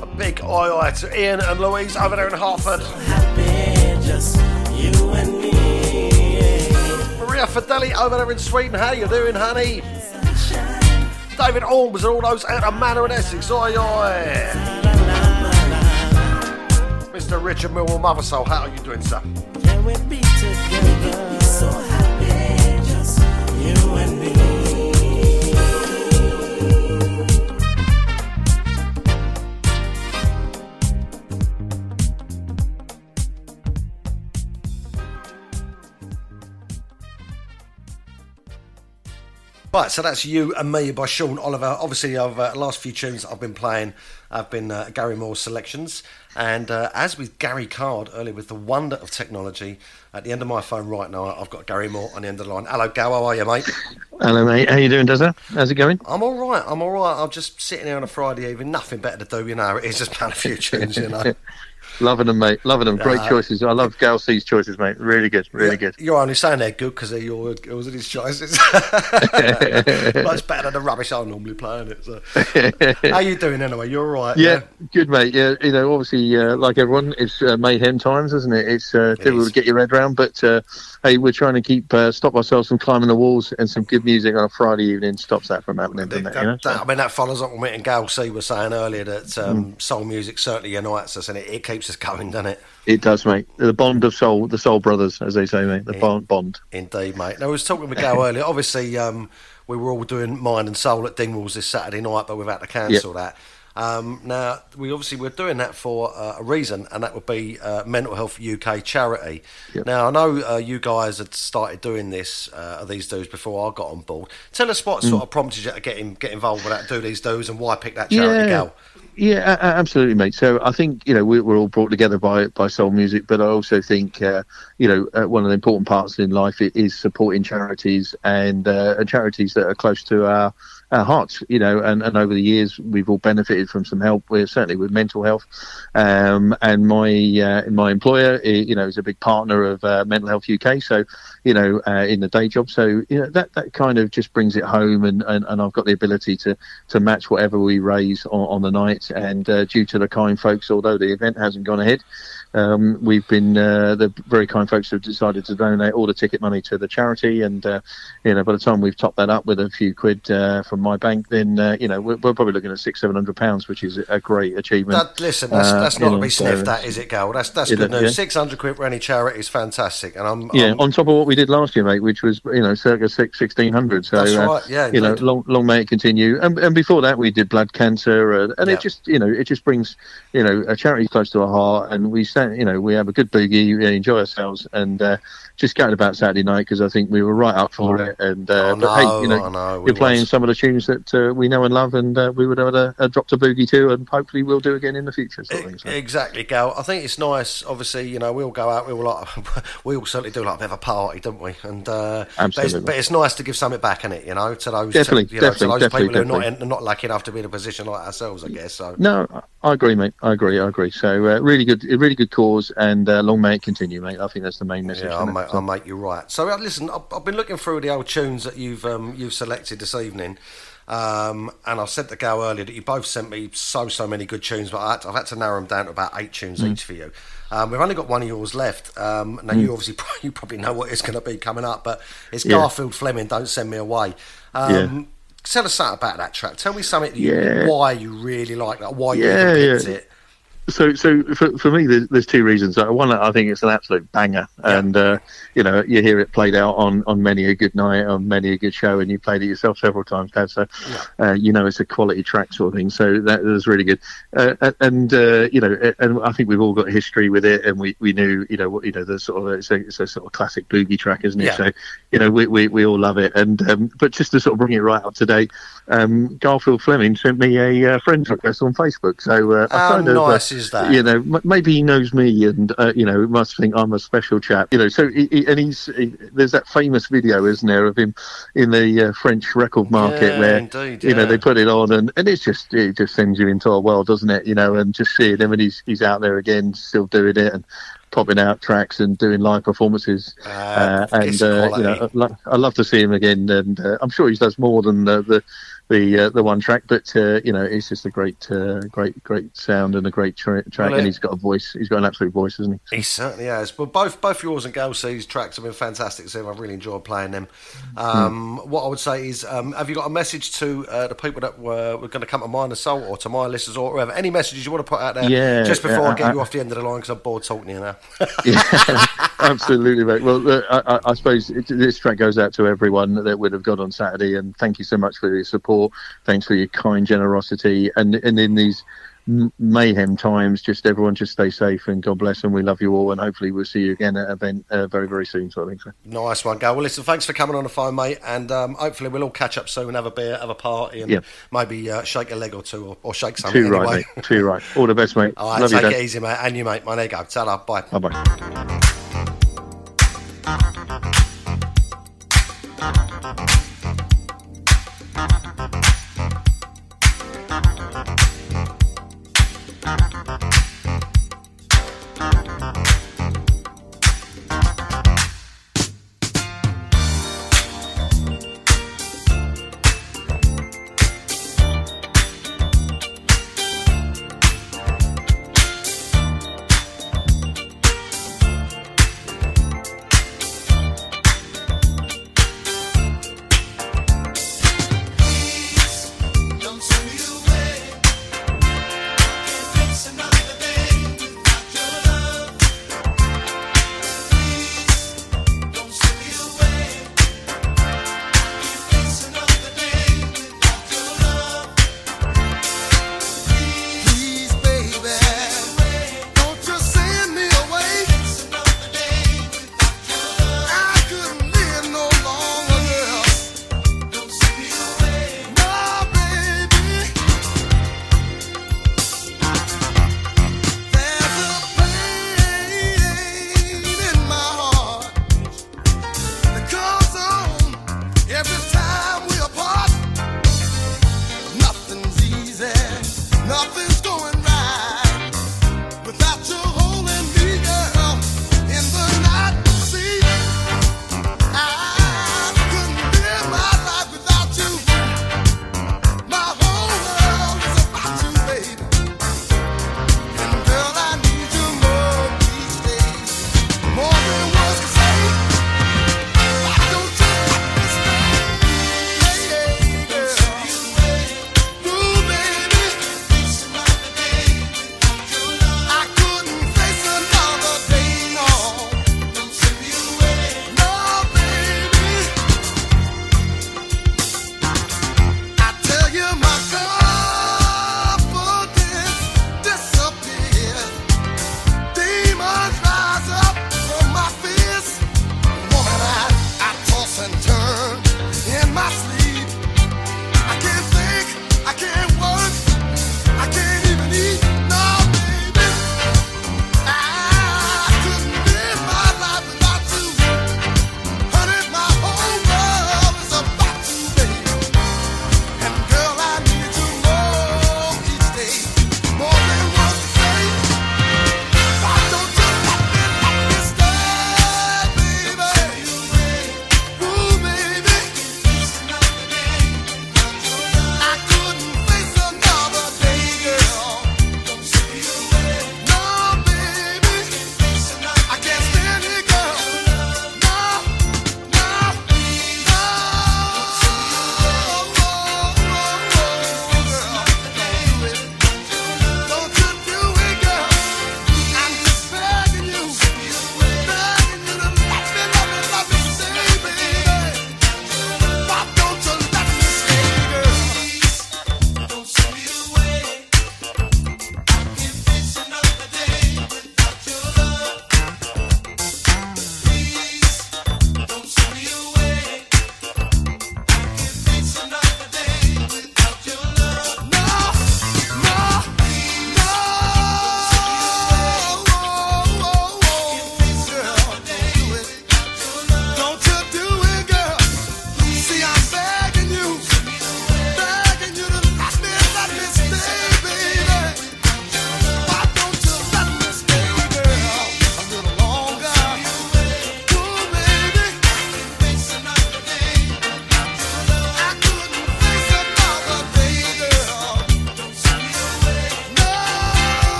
A big oi oi to Ian and Louise over there in Hertford. Maria Fideli over there in Sweden. How you doing, honey? David Orms and all those out of Manor in Essex. Oi oi. Mr. Richard Millwall Mothersoul, how are you doing, sir? Right, so that's you and me by Sean Oliver. Obviously, I've uh, last few tunes I've been playing have been uh, Gary Moore's selections, and uh, as with Gary Card earlier with the wonder of technology, at the end of my phone right now I've got Gary Moore on the end of the line. Hello, Gal, how are you, mate? Hello, mate. How you doing, Dazza? How's it going? I'm all right. I'm all right. I'm just sitting here on a Friday evening, nothing better to do, you know. It's just playing a few tunes, you know. Loving them, mate. Loving them. Great Uh, choices. I love Gal C's choices, mate. Really good. Really good. You're only saying they're good because they're your yours and his choices. Much better than the rubbish I normally play in it. So. How you doing anyway? You're all right. Yeah, good, mate. Yeah, you know, obviously, uh, like everyone, it's uh, mayhem times, isn't it? It's uh, difficult to get your head around, but uh, hey, we're trying to keep uh, stop ourselves from climbing the walls, and some good music on a Friday evening stops that from happening, doesn't it? You know? That, I mean, that follows up on what me and Gal C was saying earlier that um, Mm. soul music certainly unites us and it, it keeps us going, doesn't it? It does, mate. The bond of soul, the soul brothers, as they say, mate. The bond. bond. Indeed, mate. Now, I was talking with Gal earlier. Obviously, um, we were all doing Mind and Soul at Dingwalls this Saturday night, but we've had to cancel that. Um, now, we obviously we're doing that for uh, a reason, and that would be uh, Mental Health UK charity. Now, I know uh, you guys had started doing this, uh, these dues before I got on board. Tell us what Mm. sort of prompted you to get in, get involved with that, do these dues, and why pick that charity, Yeah. Gal? Yeah, absolutely, mate. So I think you know we, we're all brought together by by soul music, but I also think uh, you know uh, one of the important parts in life is supporting charities and uh, and charities that are close to our our hearts. You know, and, and over the years we've all benefited from some help. We're certainly with mental health, um, and my uh, my employer, you know, is a big partner of uh, Mental Health UK. So you know, uh, in the day job, so you know that that kind of just brings it home, and, and, and I've got the ability to to match whatever we raise on, on the night. And uh, due to the kind folks, although the event hasn't gone ahead, um, we've been uh, the very kind folks have decided to donate all the ticket money to the charity. And uh, you know, by the time we've topped that up with a few quid uh, from my bank, then uh, you know we're, we're probably looking at six seven hundred pounds, which is a great achievement. That, listen, that's, Uh, that's not to be so- sniffed at, is it, Gal? That's that's good it? news. Yeah. Six hundred quid for any charity is fantastic, and I'm Yeah, I'm- on top of what we did last year, mate, which was you know circa six, 1600. So That's uh, right, yeah, you know, long, long may it continue. And, and before that, we did blood cancer, uh, and Yeah. it just you know it just brings you know a charity close to our heart, and we stand you know we have a good boogie, we enjoy ourselves, and uh, just going about Saturday night because I think we were right up for it. And uh, I but hey, you know, I know, we you're playing was. some of the tunes that uh, we know and love, and uh, we would have a, a dropped a boogie too, and hopefully we'll do again in the future. Sort of thing, so. Exactly, Gal. I think it's nice. Obviously, you know, we all go out. We all like, we all certainly do like a bit of a party, don't we? And uh, but, it's, but it's nice to give something back in it, you know, to those Definitely, to, you know, definitely, to those definitely, people who are not, not lucky enough to be in a position like ourselves, I guess. So No, I agree, mate. I agree. I agree. So uh, really good, a really good cause, and uh, long may it continue, mate. I think that's the main message. Yeah, I'll make, I'll you right. So uh, listen, I've, I've been looking through the old tunes that you've um, you've selected this evening, um, and I said to Gal earlier that you both sent me so so many good tunes, but I had to, I've had to narrow them down to about eight tunes Mm. each for you. Um, we've only got one of yours left. Um, now Mm. you obviously you probably know what it's going to be coming up, but it's Yeah. Garfield Fleming. Don't send me away. Um, Tell us something about that track. Tell me something. That you. Why you really like that? Why you Yeah, even picked yeah. it? So, so for, for me, there's, there's two reasons. Uh, One, I think it's an absolute banger, and uh, you know, you hear it played out on, on many a good night, on many a good show, and you played it yourself several times, Dad. So, uh, you know, it's a quality track sort of thing. So that was really good. Uh, and uh, you know, and I think we've all got history with it, and we, we knew, you know, what you know, the sort of it's a, it's a sort of classic boogie track, isn't it? Yeah. So, you know, we, we, we all love it. And um, but just to sort of bring it right up today um, Garfield Fleming sent me a uh, friend's request on Facebook. So uh, I kind of, uh, nice is that? You know, m- maybe he knows me, and uh, you know, must think I'm a special chap. You know, so he, he, and he's he, there's that famous video, isn't there, of him in the uh, French record market Yeah, where indeed, you know they put it on, and, and it's just it just sends you into a world, doesn't it? You know, and just seeing him, and he's he's out there again, still doing it, and popping out tracks and doing live performances. Uh, and uh, you know, lo- I'd love to see him again, and uh, I'm sure he does more than uh, the the uh, the one track, but uh, you know, it's just a great, uh, great, great sound and a great tra- track, Well, and he's got a voice. He's got an absolute voice, isn't he? He certainly has. But both both yours and Gal C's tracks have been fantastic. So I've really enjoyed playing them. Um, Hmm. What I would say is, um, have you got a message to uh, the people that were, were going to come to Mine Soul or to my listeners or whatever? Any messages you want to put out there? Yeah, Just before yeah, I get I- you off the end of the line because I'm bored talking to you now. Yeah, absolutely, mate. Well, uh, I, I, suppose it, this track goes out to everyone that would have gone on Saturday, and thank you so much for your support. Thanks for your kind generosity, and and in these mayhem times. Just everyone, just stay safe and God bless, and we love you all, and hopefully we'll see you again at an event uh, very very soon. So I think so. Nice one, Gal. Well, listen, thanks for coming on the phone, mate, and um, hopefully we'll all catch up soon, have a beer, have a party, and Yeah. maybe uh, shake a leg or two, or, or shake something Too anyway. right, mate. Too right. All the best, mate. All right, love take you, it easy, mate, and you, mate. My there you go. Ta-ra, bye. Bye bye.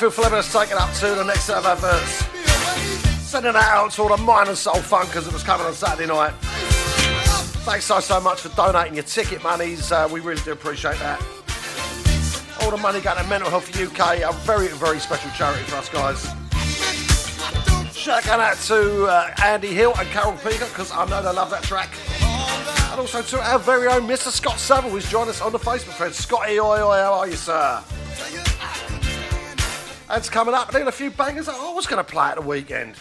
Garfield Fleming's taking up to the next set of adverts. Sending that out to all the minor soul funkers that was coming on Saturday night. Thanks so, so much for donating your ticket monies. Uh, we really do appreciate that. All the money going to Mental Health UK, a very, very special charity for us guys. Shout out to uh, Andy Hill and Carol Peaker because I know they love that track. And also to our very own Mr. Scott Saville, who's joined us on the Facebook thread. Scotty, oi, oi, how are you, sir? And coming up, and then a few bangers that I was going to play at the weekend.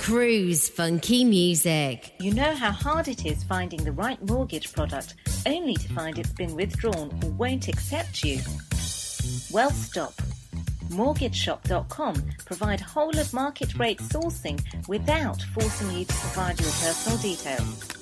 Cruise funky music. You know how hard it is finding the right mortgage product only to find it's been withdrawn or won't accept you? Well, stop. MortgageShop.com provide whole of market rate sourcing without forcing you to provide your personal details.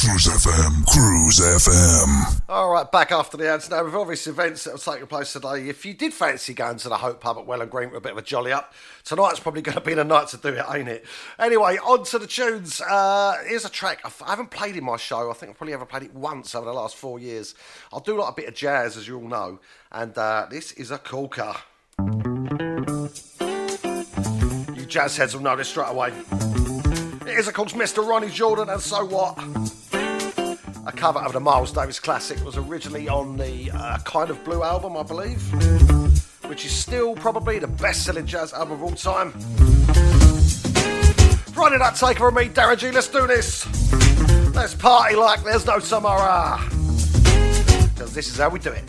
Cruise FM, Cruise FM. All right, back after the ads now with obvious events that will take place today. If you did fancy going to the Hope Pub at Welham Green for a bit of a jolly up, tonight's probably going to be the night to do it, ain't it? Anyway, on to the tunes. Uh, here's a track I haven't played in my show. I think I've probably ever played it once over the last four years. I'll do like a bit of jazz, as you all know, and uh, this is a corker. You jazz heads will know this straight away. It is, of course, Mr. Ronny Jordan, and so what? A cover of the Miles Davis classic It was originally on the uh, Kind of Blue album, I believe, which is still probably the best selling jazz album of all time. Running that taker of me, Darren G, let's do this. Let's party like there's no tomorrow. Because this is how we do it.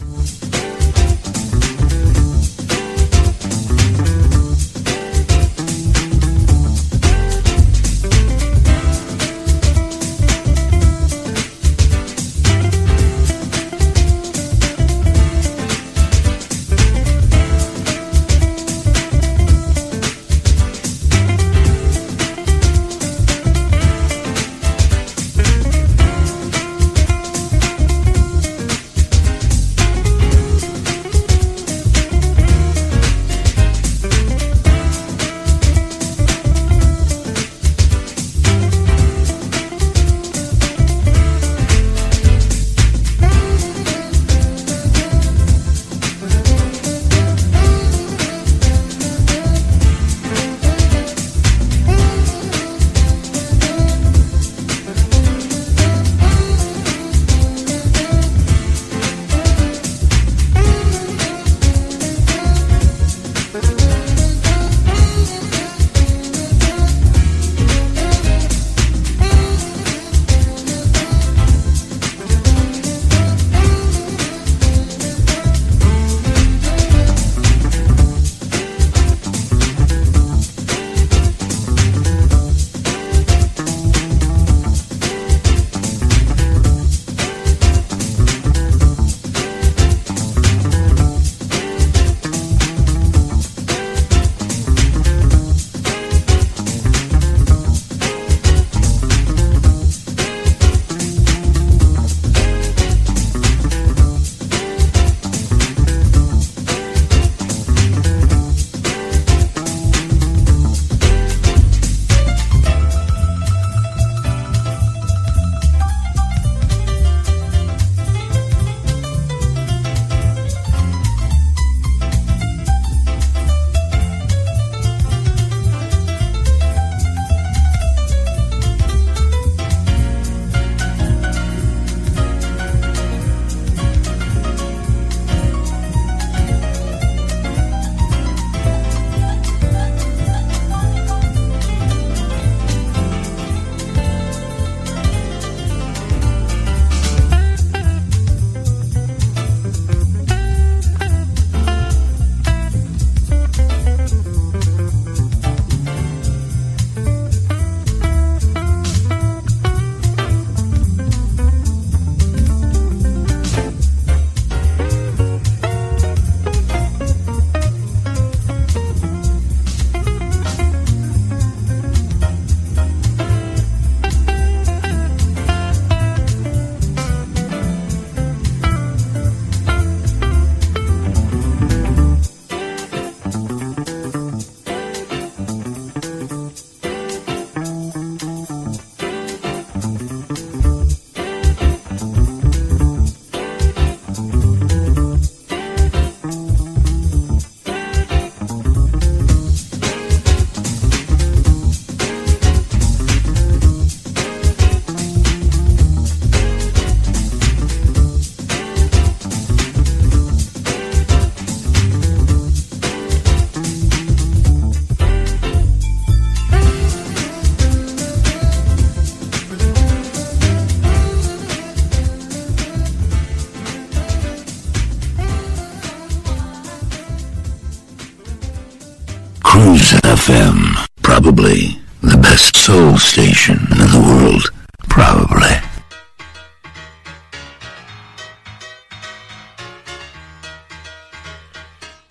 Soul station in the world. Probably.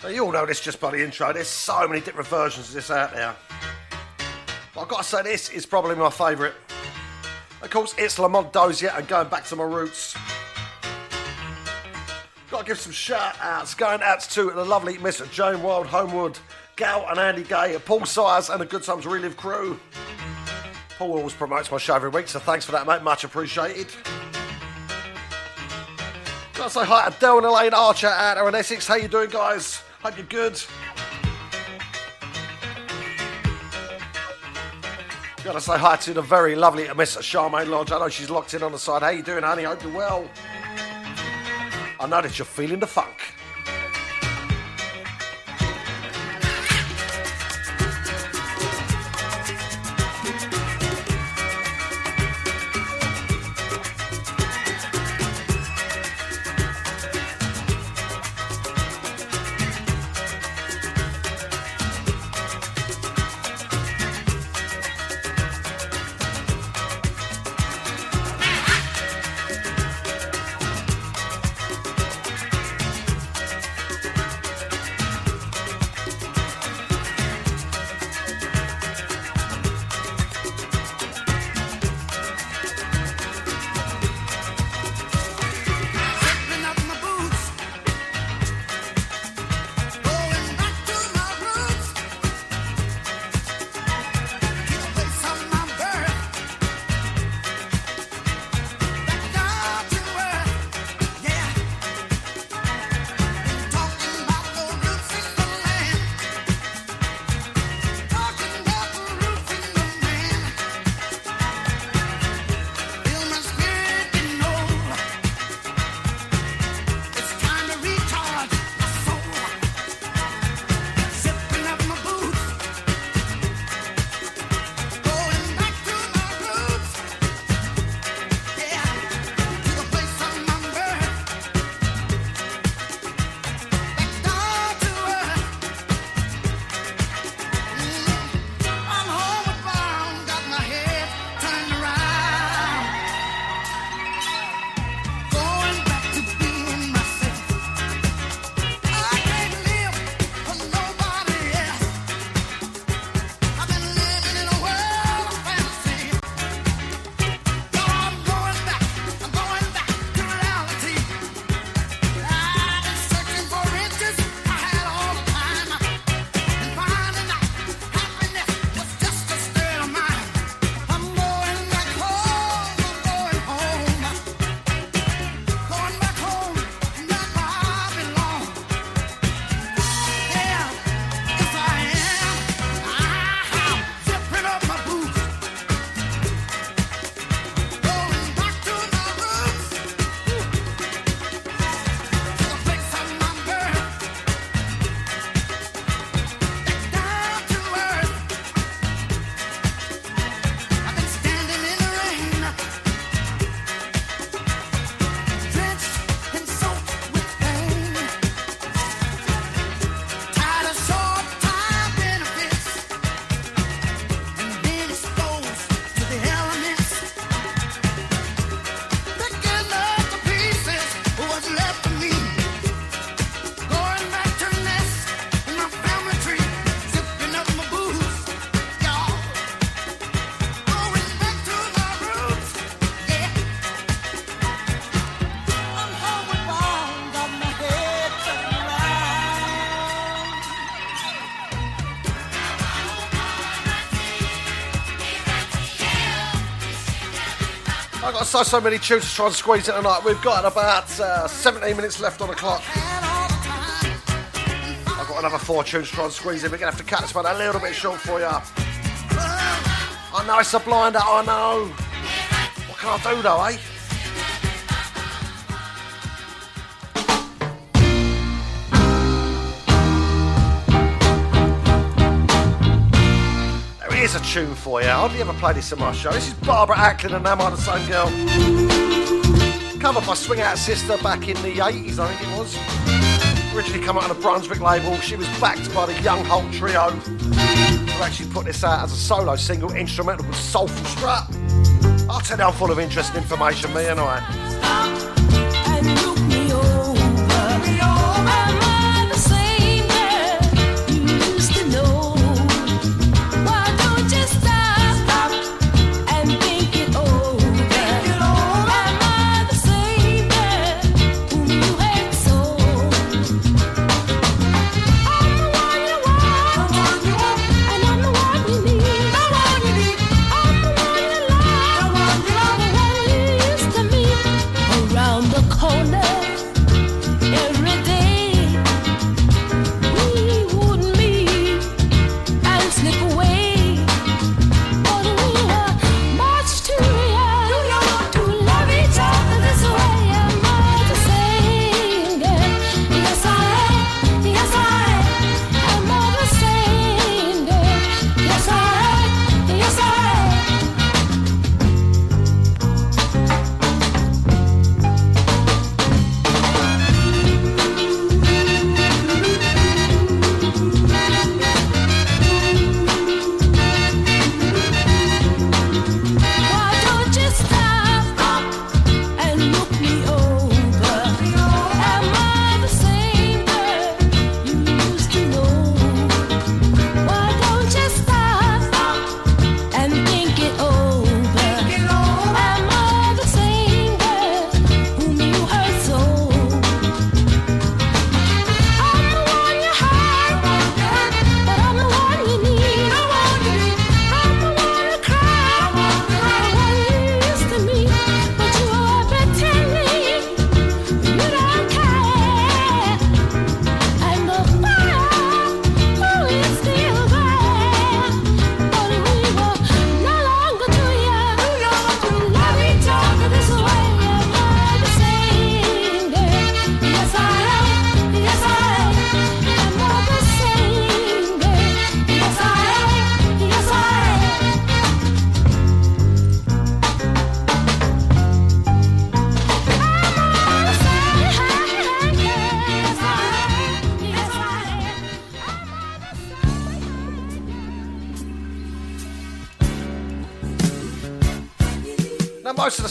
Now, you all know this just by the intro. There's so many different versions of this out there. But I've got to say, this is probably my favourite. Of course, it's Lamont Dozier and going back to my roots. Got to give some shout outs. Going out to the lovely Miss Joan Wild Homewood, Gal and Andy Gay, Paul Sires, and the Good Times Relive crew. Paul always promotes my show every week, so thanks for that, mate. Much appreciated. Got to say hi to Del and Elaine Archer out there in Essex. How you doing, guys? Hope you're good. Got to say hi to the very lovely Miss Charmaine Lodge. I know she's locked in on the side. How you doing, honey? Hope you're well. I know that you're feeling the funk. So, so many tunes to try and squeeze in tonight. We've got about uh, 17 minutes left on the clock. I've got another four tunes to try and squeeze in. We're going to have to cut this one a little bit short for you. I know it's a blinder, I know. What can I do though, eh? here's a tune for you. I hardly ever play this on my show. This is Barbara Acklin and Am I the Same Girl? Covered by Swing Out Sister back in the 80s, I think it was. Originally come out on a Brunswick label, she was backed by the Young Holt Trio, who actually put this out as a solo single instrumental with Soulful Strut. I'll tell you I'm full of interesting information, me and I.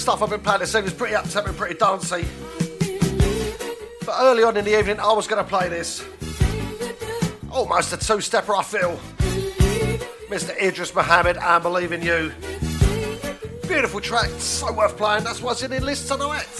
stuff I've been playing this evening is pretty uptempo, pretty dancey. But early on in the evening, I was going to play this. Oh, Almost a two stepper, I feel. Mr. Idris Muhammad I Believe in You. Beautiful track, so worth playing. That's why it's in the list tonight.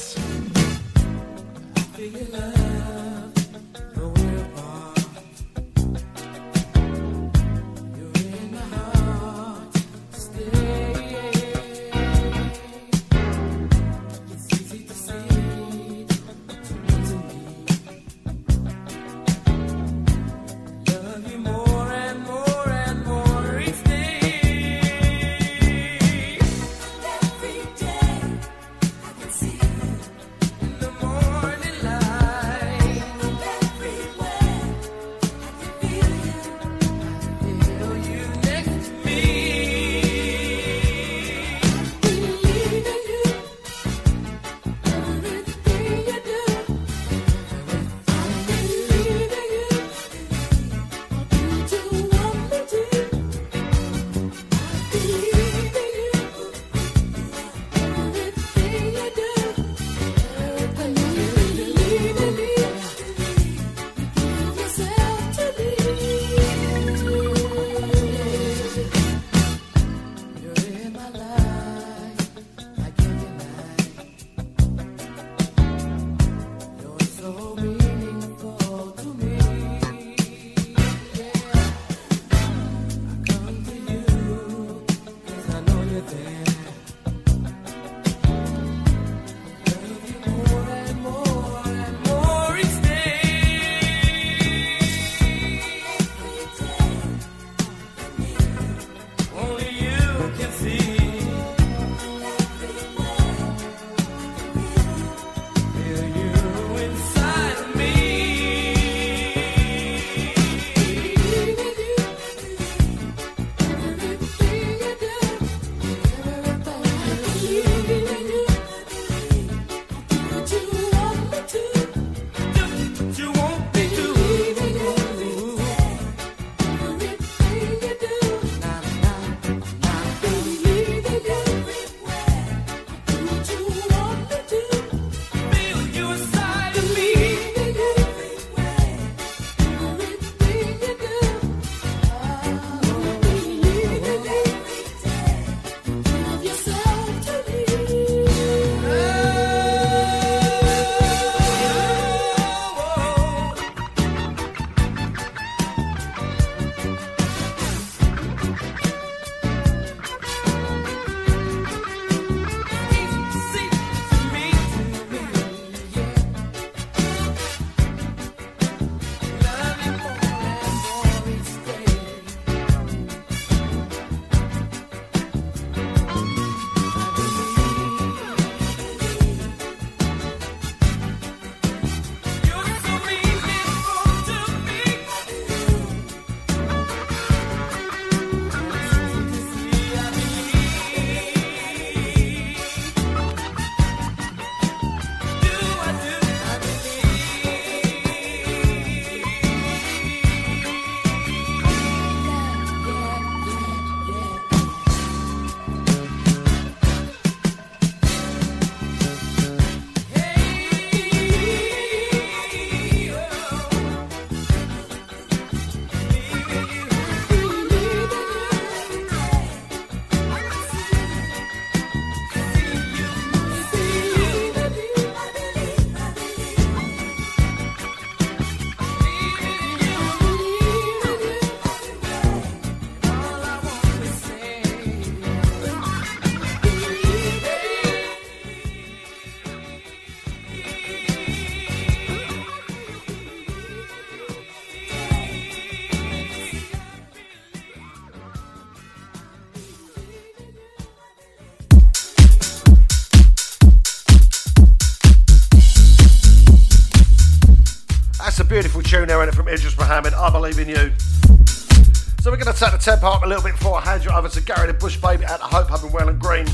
Little bit before I hand you over to Gary the Bush Baby at the Hope Hub in Welham Green.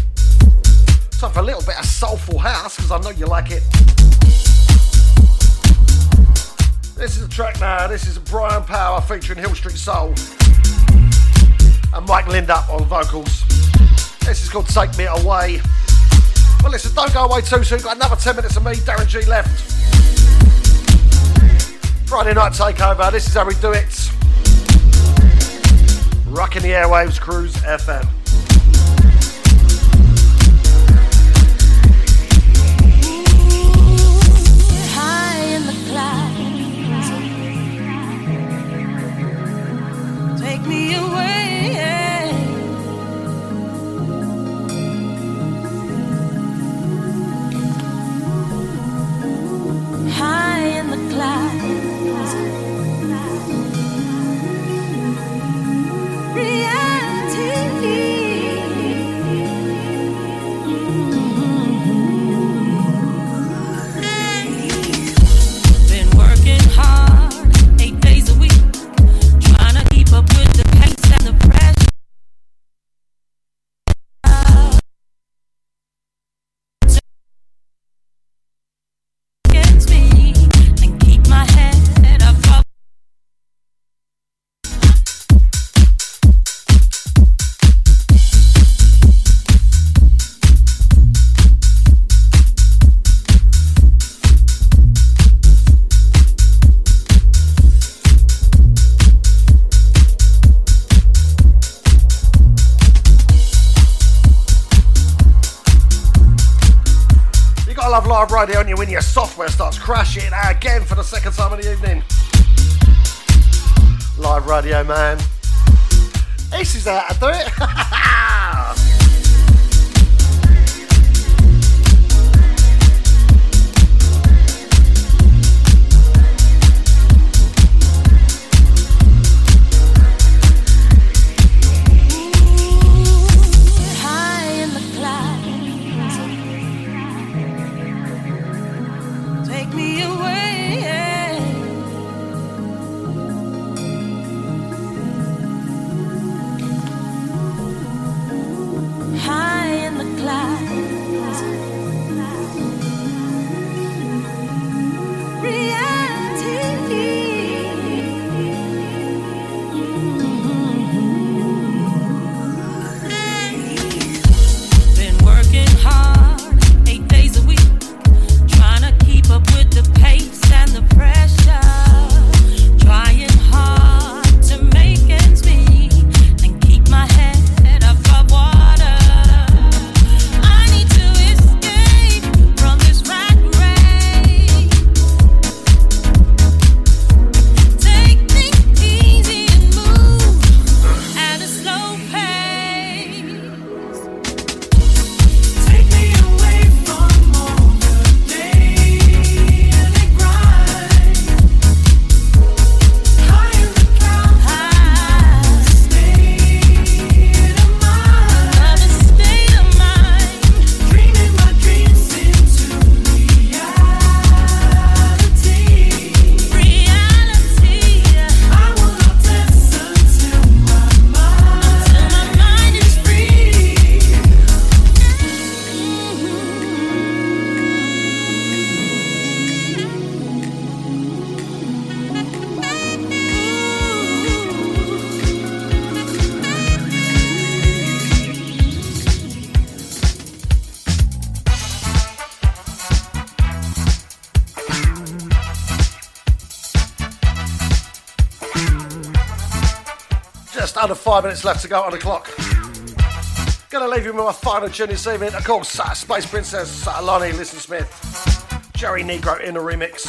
Time for a little bit of soulful house because I know you like it. This is a track now. This is Brian Power featuring Hill Street Soul and Mike Lindup on vocals. This is called Take Me Away. Well, listen, don't go away too soon. Got another 10 minutes of me, Darren G left. Friday night takeover. This is how we do it. Rocking the airwaves, Cruise FM. Take me away. Minutes left to go on the clock. Gonna leave you with my final tune this evening. Of course, Space Princess, Lonnie Liston Smith, Joey Negro in a remix.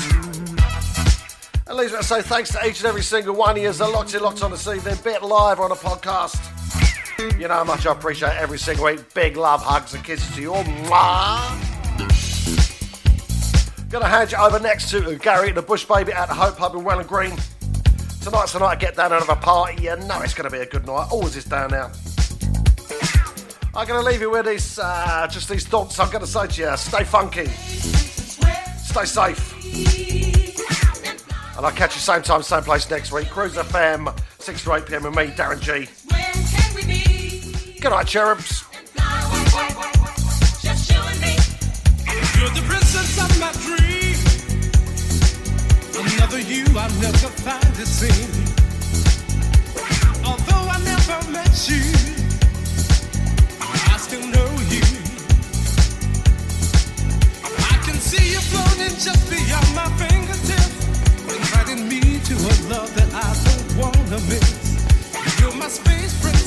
And leaves me to say thanks to each and every single one of you that locked in, locked on this evening, bit live on a podcast. You know how much I appreciate every single week. Big love, hugs, and kisses to you all. Mwah. Gonna hand you over next to Gary the Bush Baby at the Hope Pub in Welham Green. Tonight's the night I get down out of a party. You know it's going to be a good night. Always is down now. I'm going to leave you with these, uh, just these thoughts. I'm going to say to you, stay funky, stay safe, And I'll catch you same time, same place next week. Cruise FM, 6 to 8 pm with me, Darren G. Good night, cherubs. for you, I never find the same. Although I never met you, I still know you. I can see you floating just beyond my fingertips, inviting me to a love that I don't wanna miss. You're my space princess.